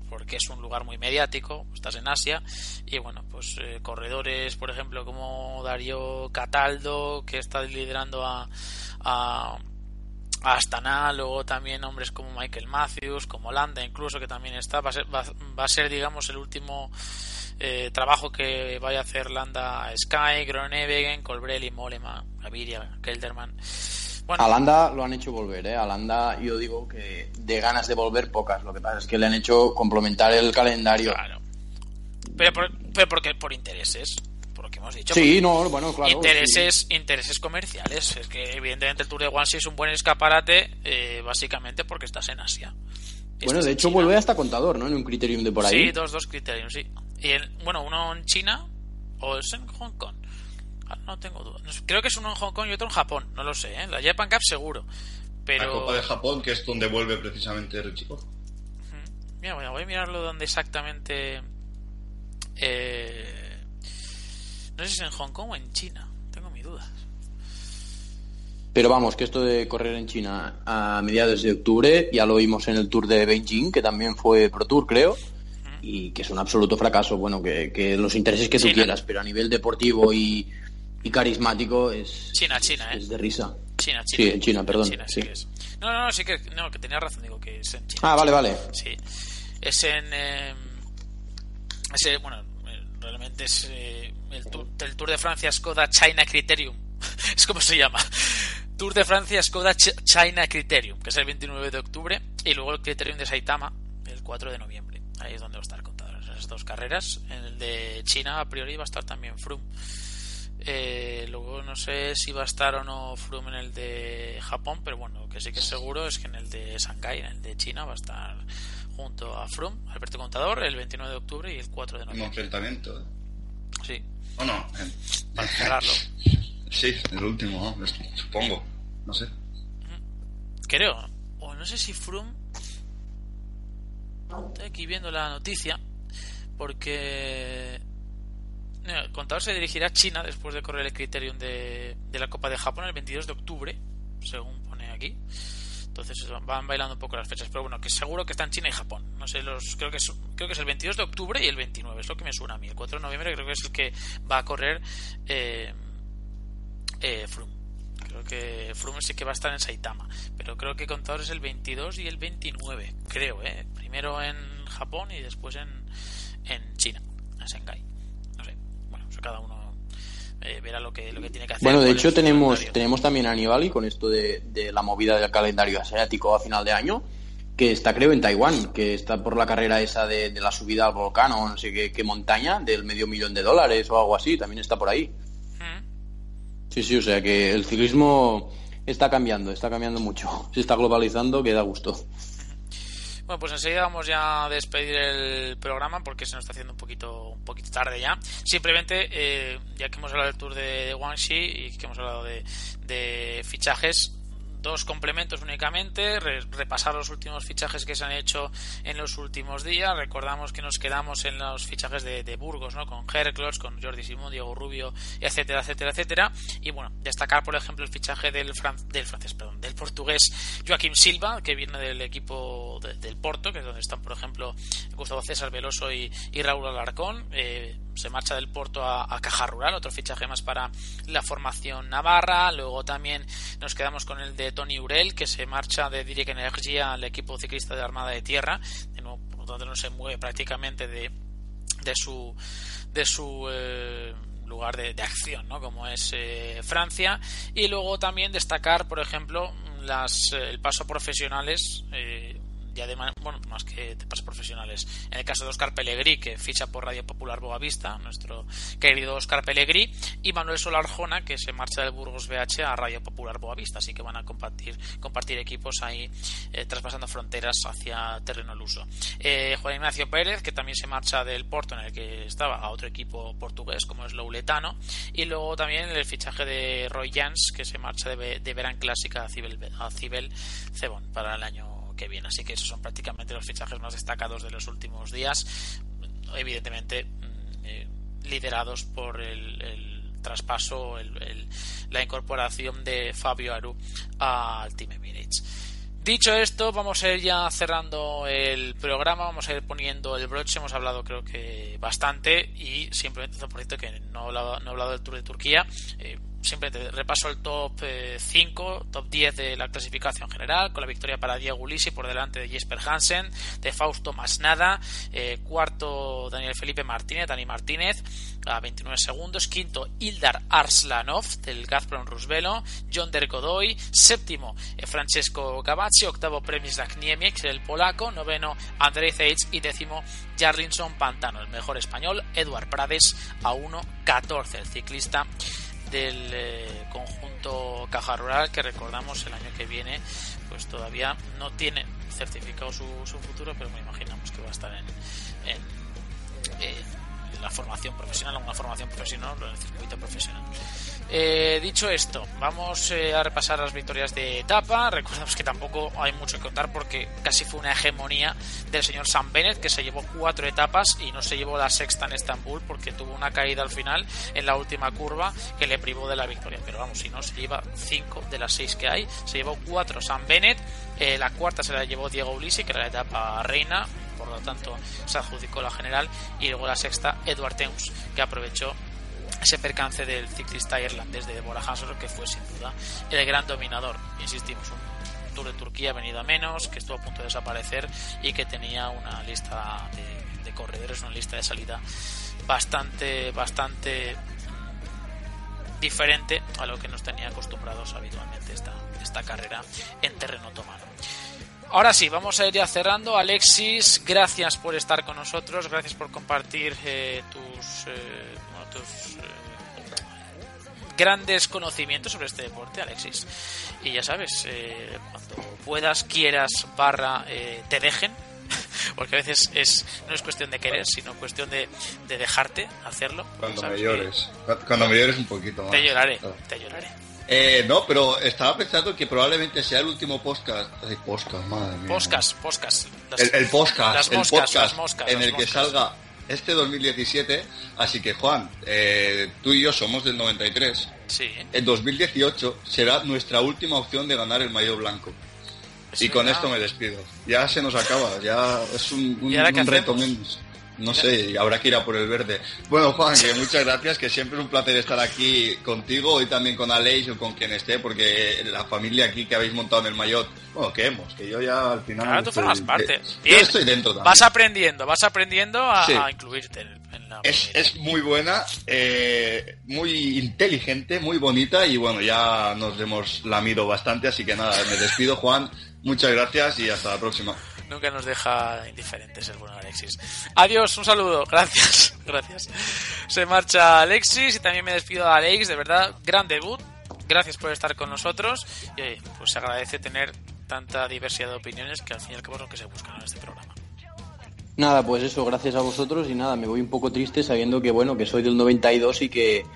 porque es un lugar muy mediático, estás en Asia, y bueno, pues eh, corredores, por ejemplo, como Darío Cataldo, que está liderando a, Astana, luego también hombres como Michael Matthews, como Landa incluso, que también está, va a ser, va, va a ser digamos, el último eh, trabajo que vaya a hacer Landa Sky, Groenewegen, Colbrelli, Mollema, Gaviria, Kelderman. Bueno, A Landa lo han hecho volver, ¿eh? A Landa yo digo que de ganas de volver pocas. Lo que pasa es que le han hecho complementar el calendario. Claro. Pero, por, pero porque por intereses, por lo que hemos dicho. Sí, no, bueno, claro. intereses, intereses comerciales. Es que evidentemente el Tour de Guangxi es un buen escaparate, eh, básicamente porque estás en Asia. Bueno, de hecho China. vuelve hasta contador, ¿no? En un criterium de por ahí. Sí, dos, dos criterios, sí. Y el, bueno, uno en China o es en Hong Kong. No tengo duda. Creo que es uno en Hong Kong y otro en Japón. No lo sé, ¿eh? La Japan Cup seguro. Pero. La Copa de Japón, que es donde vuelve precisamente Richie. Mira, voy a- voy a mirarlo donde exactamente. eh, no sé si es en Hong Kong o en China. Tengo mi duda. Pero vamos, que esto de correr en China a mediados de octubre, ya lo vimos en el Tour de Beijing, que también fue Pro Tour, creo, y que es un absoluto fracaso. Bueno, que, que los intereses que tú China. quieras, pero a nivel deportivo y, y carismático es, China, China, ¿eh? es de risa. China, China. Sí, en China, perdón, China, sí sí. que es. No, no, no, sí que, no, que tenía razón, digo que es en China. Ah, vale, vale. Sí. Es en. eh, es, bueno, eh, realmente es eh, el, tour, el Tour de Francia Skoda China Criterium. es como se llama. Tour de Francia Skoda Ch- China Criterium, que es el 29 de octubre. Y luego el Criterium de Saitama, el 4 de noviembre. Ahí es donde va a estar contado esas dos carreras. En el de China, a priori, va a estar también Froome. Eh, luego no sé si va a estar o no Froome en el de Japón, pero bueno, lo que sí que es seguro es que en el de Shanghai, en el de China, va a estar junto a Froome, Alberto Contador, el 29 de octubre y el 4 de Un noviembre. enfrentamiento. ¿eh? Sí, ¿O no? Eh, para cerrarlo. Sí, el último, ¿no? supongo. No sé. Creo, o no sé si Froome. Estoy aquí viendo la noticia, porque. Contador se dirigirá a China después de correr el criterium de, de la Copa de Japón el 22 de octubre, según pone aquí. Entonces van bailando un poco las fechas, pero bueno, que seguro que está en China y Japón. No sé, los creo que es, creo que es el 22 de octubre y el 29, es lo que me suena a mí. El 4 de noviembre creo que es el que va a correr eh, eh. Creo que Froome sí que va a estar en Saitama, pero creo que Contador es el 22 y el 29, creo, ¿eh? Primero en Japón y después en, en China, en Shanghai. No sé, cada uno eh, verá lo que, lo que tiene que hacer. Bueno, de hecho tenemos, calendario. tenemos también a Nibali con esto de, de la movida del calendario asiático a final de año, que está creo en Taiwán, que está por la carrera esa de, de la subida al volcán o no sé qué, qué montaña, del medio millón de dólares o algo así, también está por ahí. Mm. Sí, sí, o sea que el ciclismo está cambiando, está cambiando mucho, se está globalizando que da gusto. Bueno, pues enseguida vamos ya a despedir el programa porque se nos está haciendo un poquito un poquito tarde ya. Simplemente, eh, ya que hemos hablado del Tour de, Guangxi y que hemos hablado de, de fichajes, dos complementos únicamente, re- repasar los últimos fichajes que se han hecho en los últimos días. Recordamos que nos quedamos en los fichajes de, Burgos, ¿no? Con Herclos, con Jordi Simón, Diego Rubio, etcétera, etcétera, etcétera. Y bueno, destacar, por ejemplo, el fichaje del, fran- del francés, perdón, del portugués Joaquim Silva, que viene del equipo de- del Porto, que es donde están, por ejemplo, Gustavo César Veloso y, y Raúl Alarcón. Eh, se marcha del Porto a, a Caja Rural, otro fichaje más para la formación navarra. Luego también nos quedamos con el de Tony Urel, que se marcha de Direct Energía al equipo ciclista de Armada de Tierra. De nuevo, por lo tanto, no se mueve prácticamente de, de su de su eh, lugar de, acción, ¿no? Como es eh, Francia. Y luego también destacar, por ejemplo, las eh, el paso profesionales. Y además, bueno, más que pasos profesionales. En el caso de Oscar Pellegrí, que ficha por Radio Popular Boavista, nuestro querido Oscar Pellegrí, y Manuel Solarjona, que se marcha del Burgos BH a Radio Popular Boavista, así que van a compartir, compartir equipos ahí, eh, traspasando fronteras hacia terreno luso. Eh, Juan Ignacio Pérez, que también se marcha del Porto, en el que estaba, a otro equipo portugués, como es Louletano, y luego también el fichaje de Roy Jans, que se marcha de, de Verán Clásica a Cibel, a Cibel Cebón para el año que viene. Así que esos son prácticamente los fichajes más destacados de los últimos días. Evidentemente, mm, eh, liderados por el, traspaso, el- la incorporación de Fabio Aru al Team Emirates. Dicho esto, vamos a ir ya cerrando el programa, vamos a ir poniendo el broche, hemos hablado creo que bastante y simplemente por cierto que no he hablado, no he hablado del Tour de Turquía, eh, simplemente repaso el top eh, 5, top 10 de la clasificación general, con la victoria para Diego Ulisi por delante de Jesper Hansen, de Fausto Masnada, eh, cuarto Daniel Felipe Martínez, Dani Martínez, a 29 segundos, quinto Ildar Arslanov del Gazprom Rusvelo, John Der Godoy, séptimo eh, Francesco Gavazzi, octavo Premislav Niemiec, el polaco, noveno Andrei Zeitz y décimo Jarlinson Pantano, el mejor español, Eduard Prades a 1.14, el ciclista del eh, conjunto Caja Rural que recordamos el año que viene pues todavía no tiene certificado su, su futuro pero me imaginamos que va a estar en, en, en la formación profesional una formación profesional en el circuito profesional eh, dicho esto, vamos eh, a repasar las victorias de etapa. Recordemos que tampoco hay mucho que contar porque casi fue una hegemonía del señor Sam Bennett que se llevó cuatro etapas y no se llevó la sexta en Estambul porque tuvo una caída al final en la última curva que le privó de la victoria. Pero vamos, si no, se lleva cinco de las seis que hay. Se llevó cuatro Sam Bennett. Eh, la cuarta se la llevó Diego Ulisi, que era la etapa reina. Por lo tanto, se adjudicó la general. Y luego la sexta, Edward Teuns, que aprovechó ese percance del ciclista irlandés de Deborah Hansel que fue sin duda el gran dominador insistimos un Tour de Turquía venido a menos que estuvo a punto de desaparecer y que tenía una lista de, corredores una lista de salida bastante bastante diferente a lo que nos tenía acostumbrados habitualmente esta, esta carrera en terreno otomano Ahora sí, vamos a ir ya cerrando. Alexis, gracias por estar con nosotros, gracias por compartir eh, tus, eh, bueno, tus eh, grandes conocimientos sobre este deporte, Alexis. Y ya sabes, eh, cuando puedas, quieras, barra, eh, te dejen, porque a veces es no es cuestión de querer, sino cuestión de, de dejarte hacerlo. Cuando ¿Sabes me llores. Cu- Cuando me llores un poquito más. Te lloraré, Claro. te lloraré. Eh, no, pero estaba pensando que probablemente sea el último podcast. Ay, podcast, madre mía. Podcast, podcast. Las- El, el podcast, las el moscas, podcast las moscas, en las el que salga este 2017. Así que, Juan, eh, tú y yo somos del 93. Sí, En 2018 será nuestra última opción de ganar el maillot blanco. es y con esto me despido. Ya se nos acaba, ya es un, un- ¿Y ahora qué un reto hacemos? menos. No sé, habrá que ir a por el verde. Bueno, Juan, que muchas gracias, que siempre es un placer estar aquí contigo, y también con Aleix o con quien esté, porque la familia aquí que habéis montado en el Mayotte, bueno, que hemos, que yo ya al final... Claro, tú formas parte. Yo estoy dentro también. Vas aprendiendo, vas aprendiendo a, incluirte en, la... Es, es muy buena, eh, muy inteligente, muy bonita, y bueno, ya nos hemos lamido bastante, así que nada, me despido, Juan, muchas gracias y hasta la próxima. Nunca nos deja indiferentes el bueno Alexis. Adiós, un saludo, gracias, gracias. Se marcha Alexis y también me despido de Alex, de verdad, gran debut. Gracias por estar con nosotros y pues se agradece tener tanta diversidad de opiniones que al fin y es lo que se busca en este programa. Nada, pues eso, gracias a vosotros y nada, me voy un poco triste sabiendo que bueno, que soy del 92 y que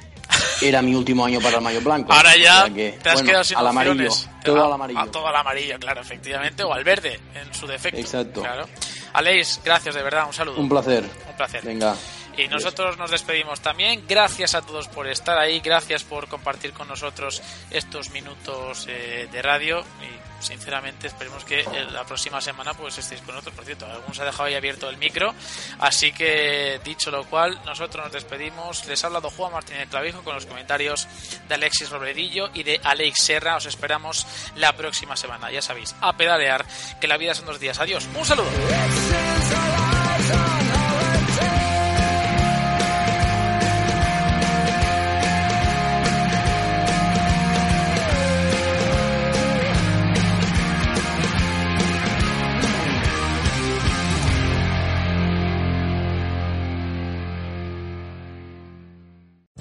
era mi último año para el mayo blanco. Ahora ya te has quedado sin al amarillo, todo al amarillo. A todo al amarillo, claro, efectivamente, o al verde, en su defecto. Exacto. Claro. Aleix, gracias de verdad, un saludo. Un placer. Un placer. Venga. Y nosotros nos despedimos también. Gracias a todos por estar ahí, gracias por compartir con nosotros estos minutos eh, de radio y sinceramente esperemos que la próxima semana pues estéis con nosotros. Por cierto, algunos ha dejado ahí abierto el micro, así que dicho lo cual, nosotros nos despedimos. Les ha hablado Juan Martínez Clavijo con los comentarios de Alexis Robledillo y de Alex Serra. Os esperamos la próxima semana. Ya sabéis, a pedalear, que la vida son dos días. Adiós, un saludo.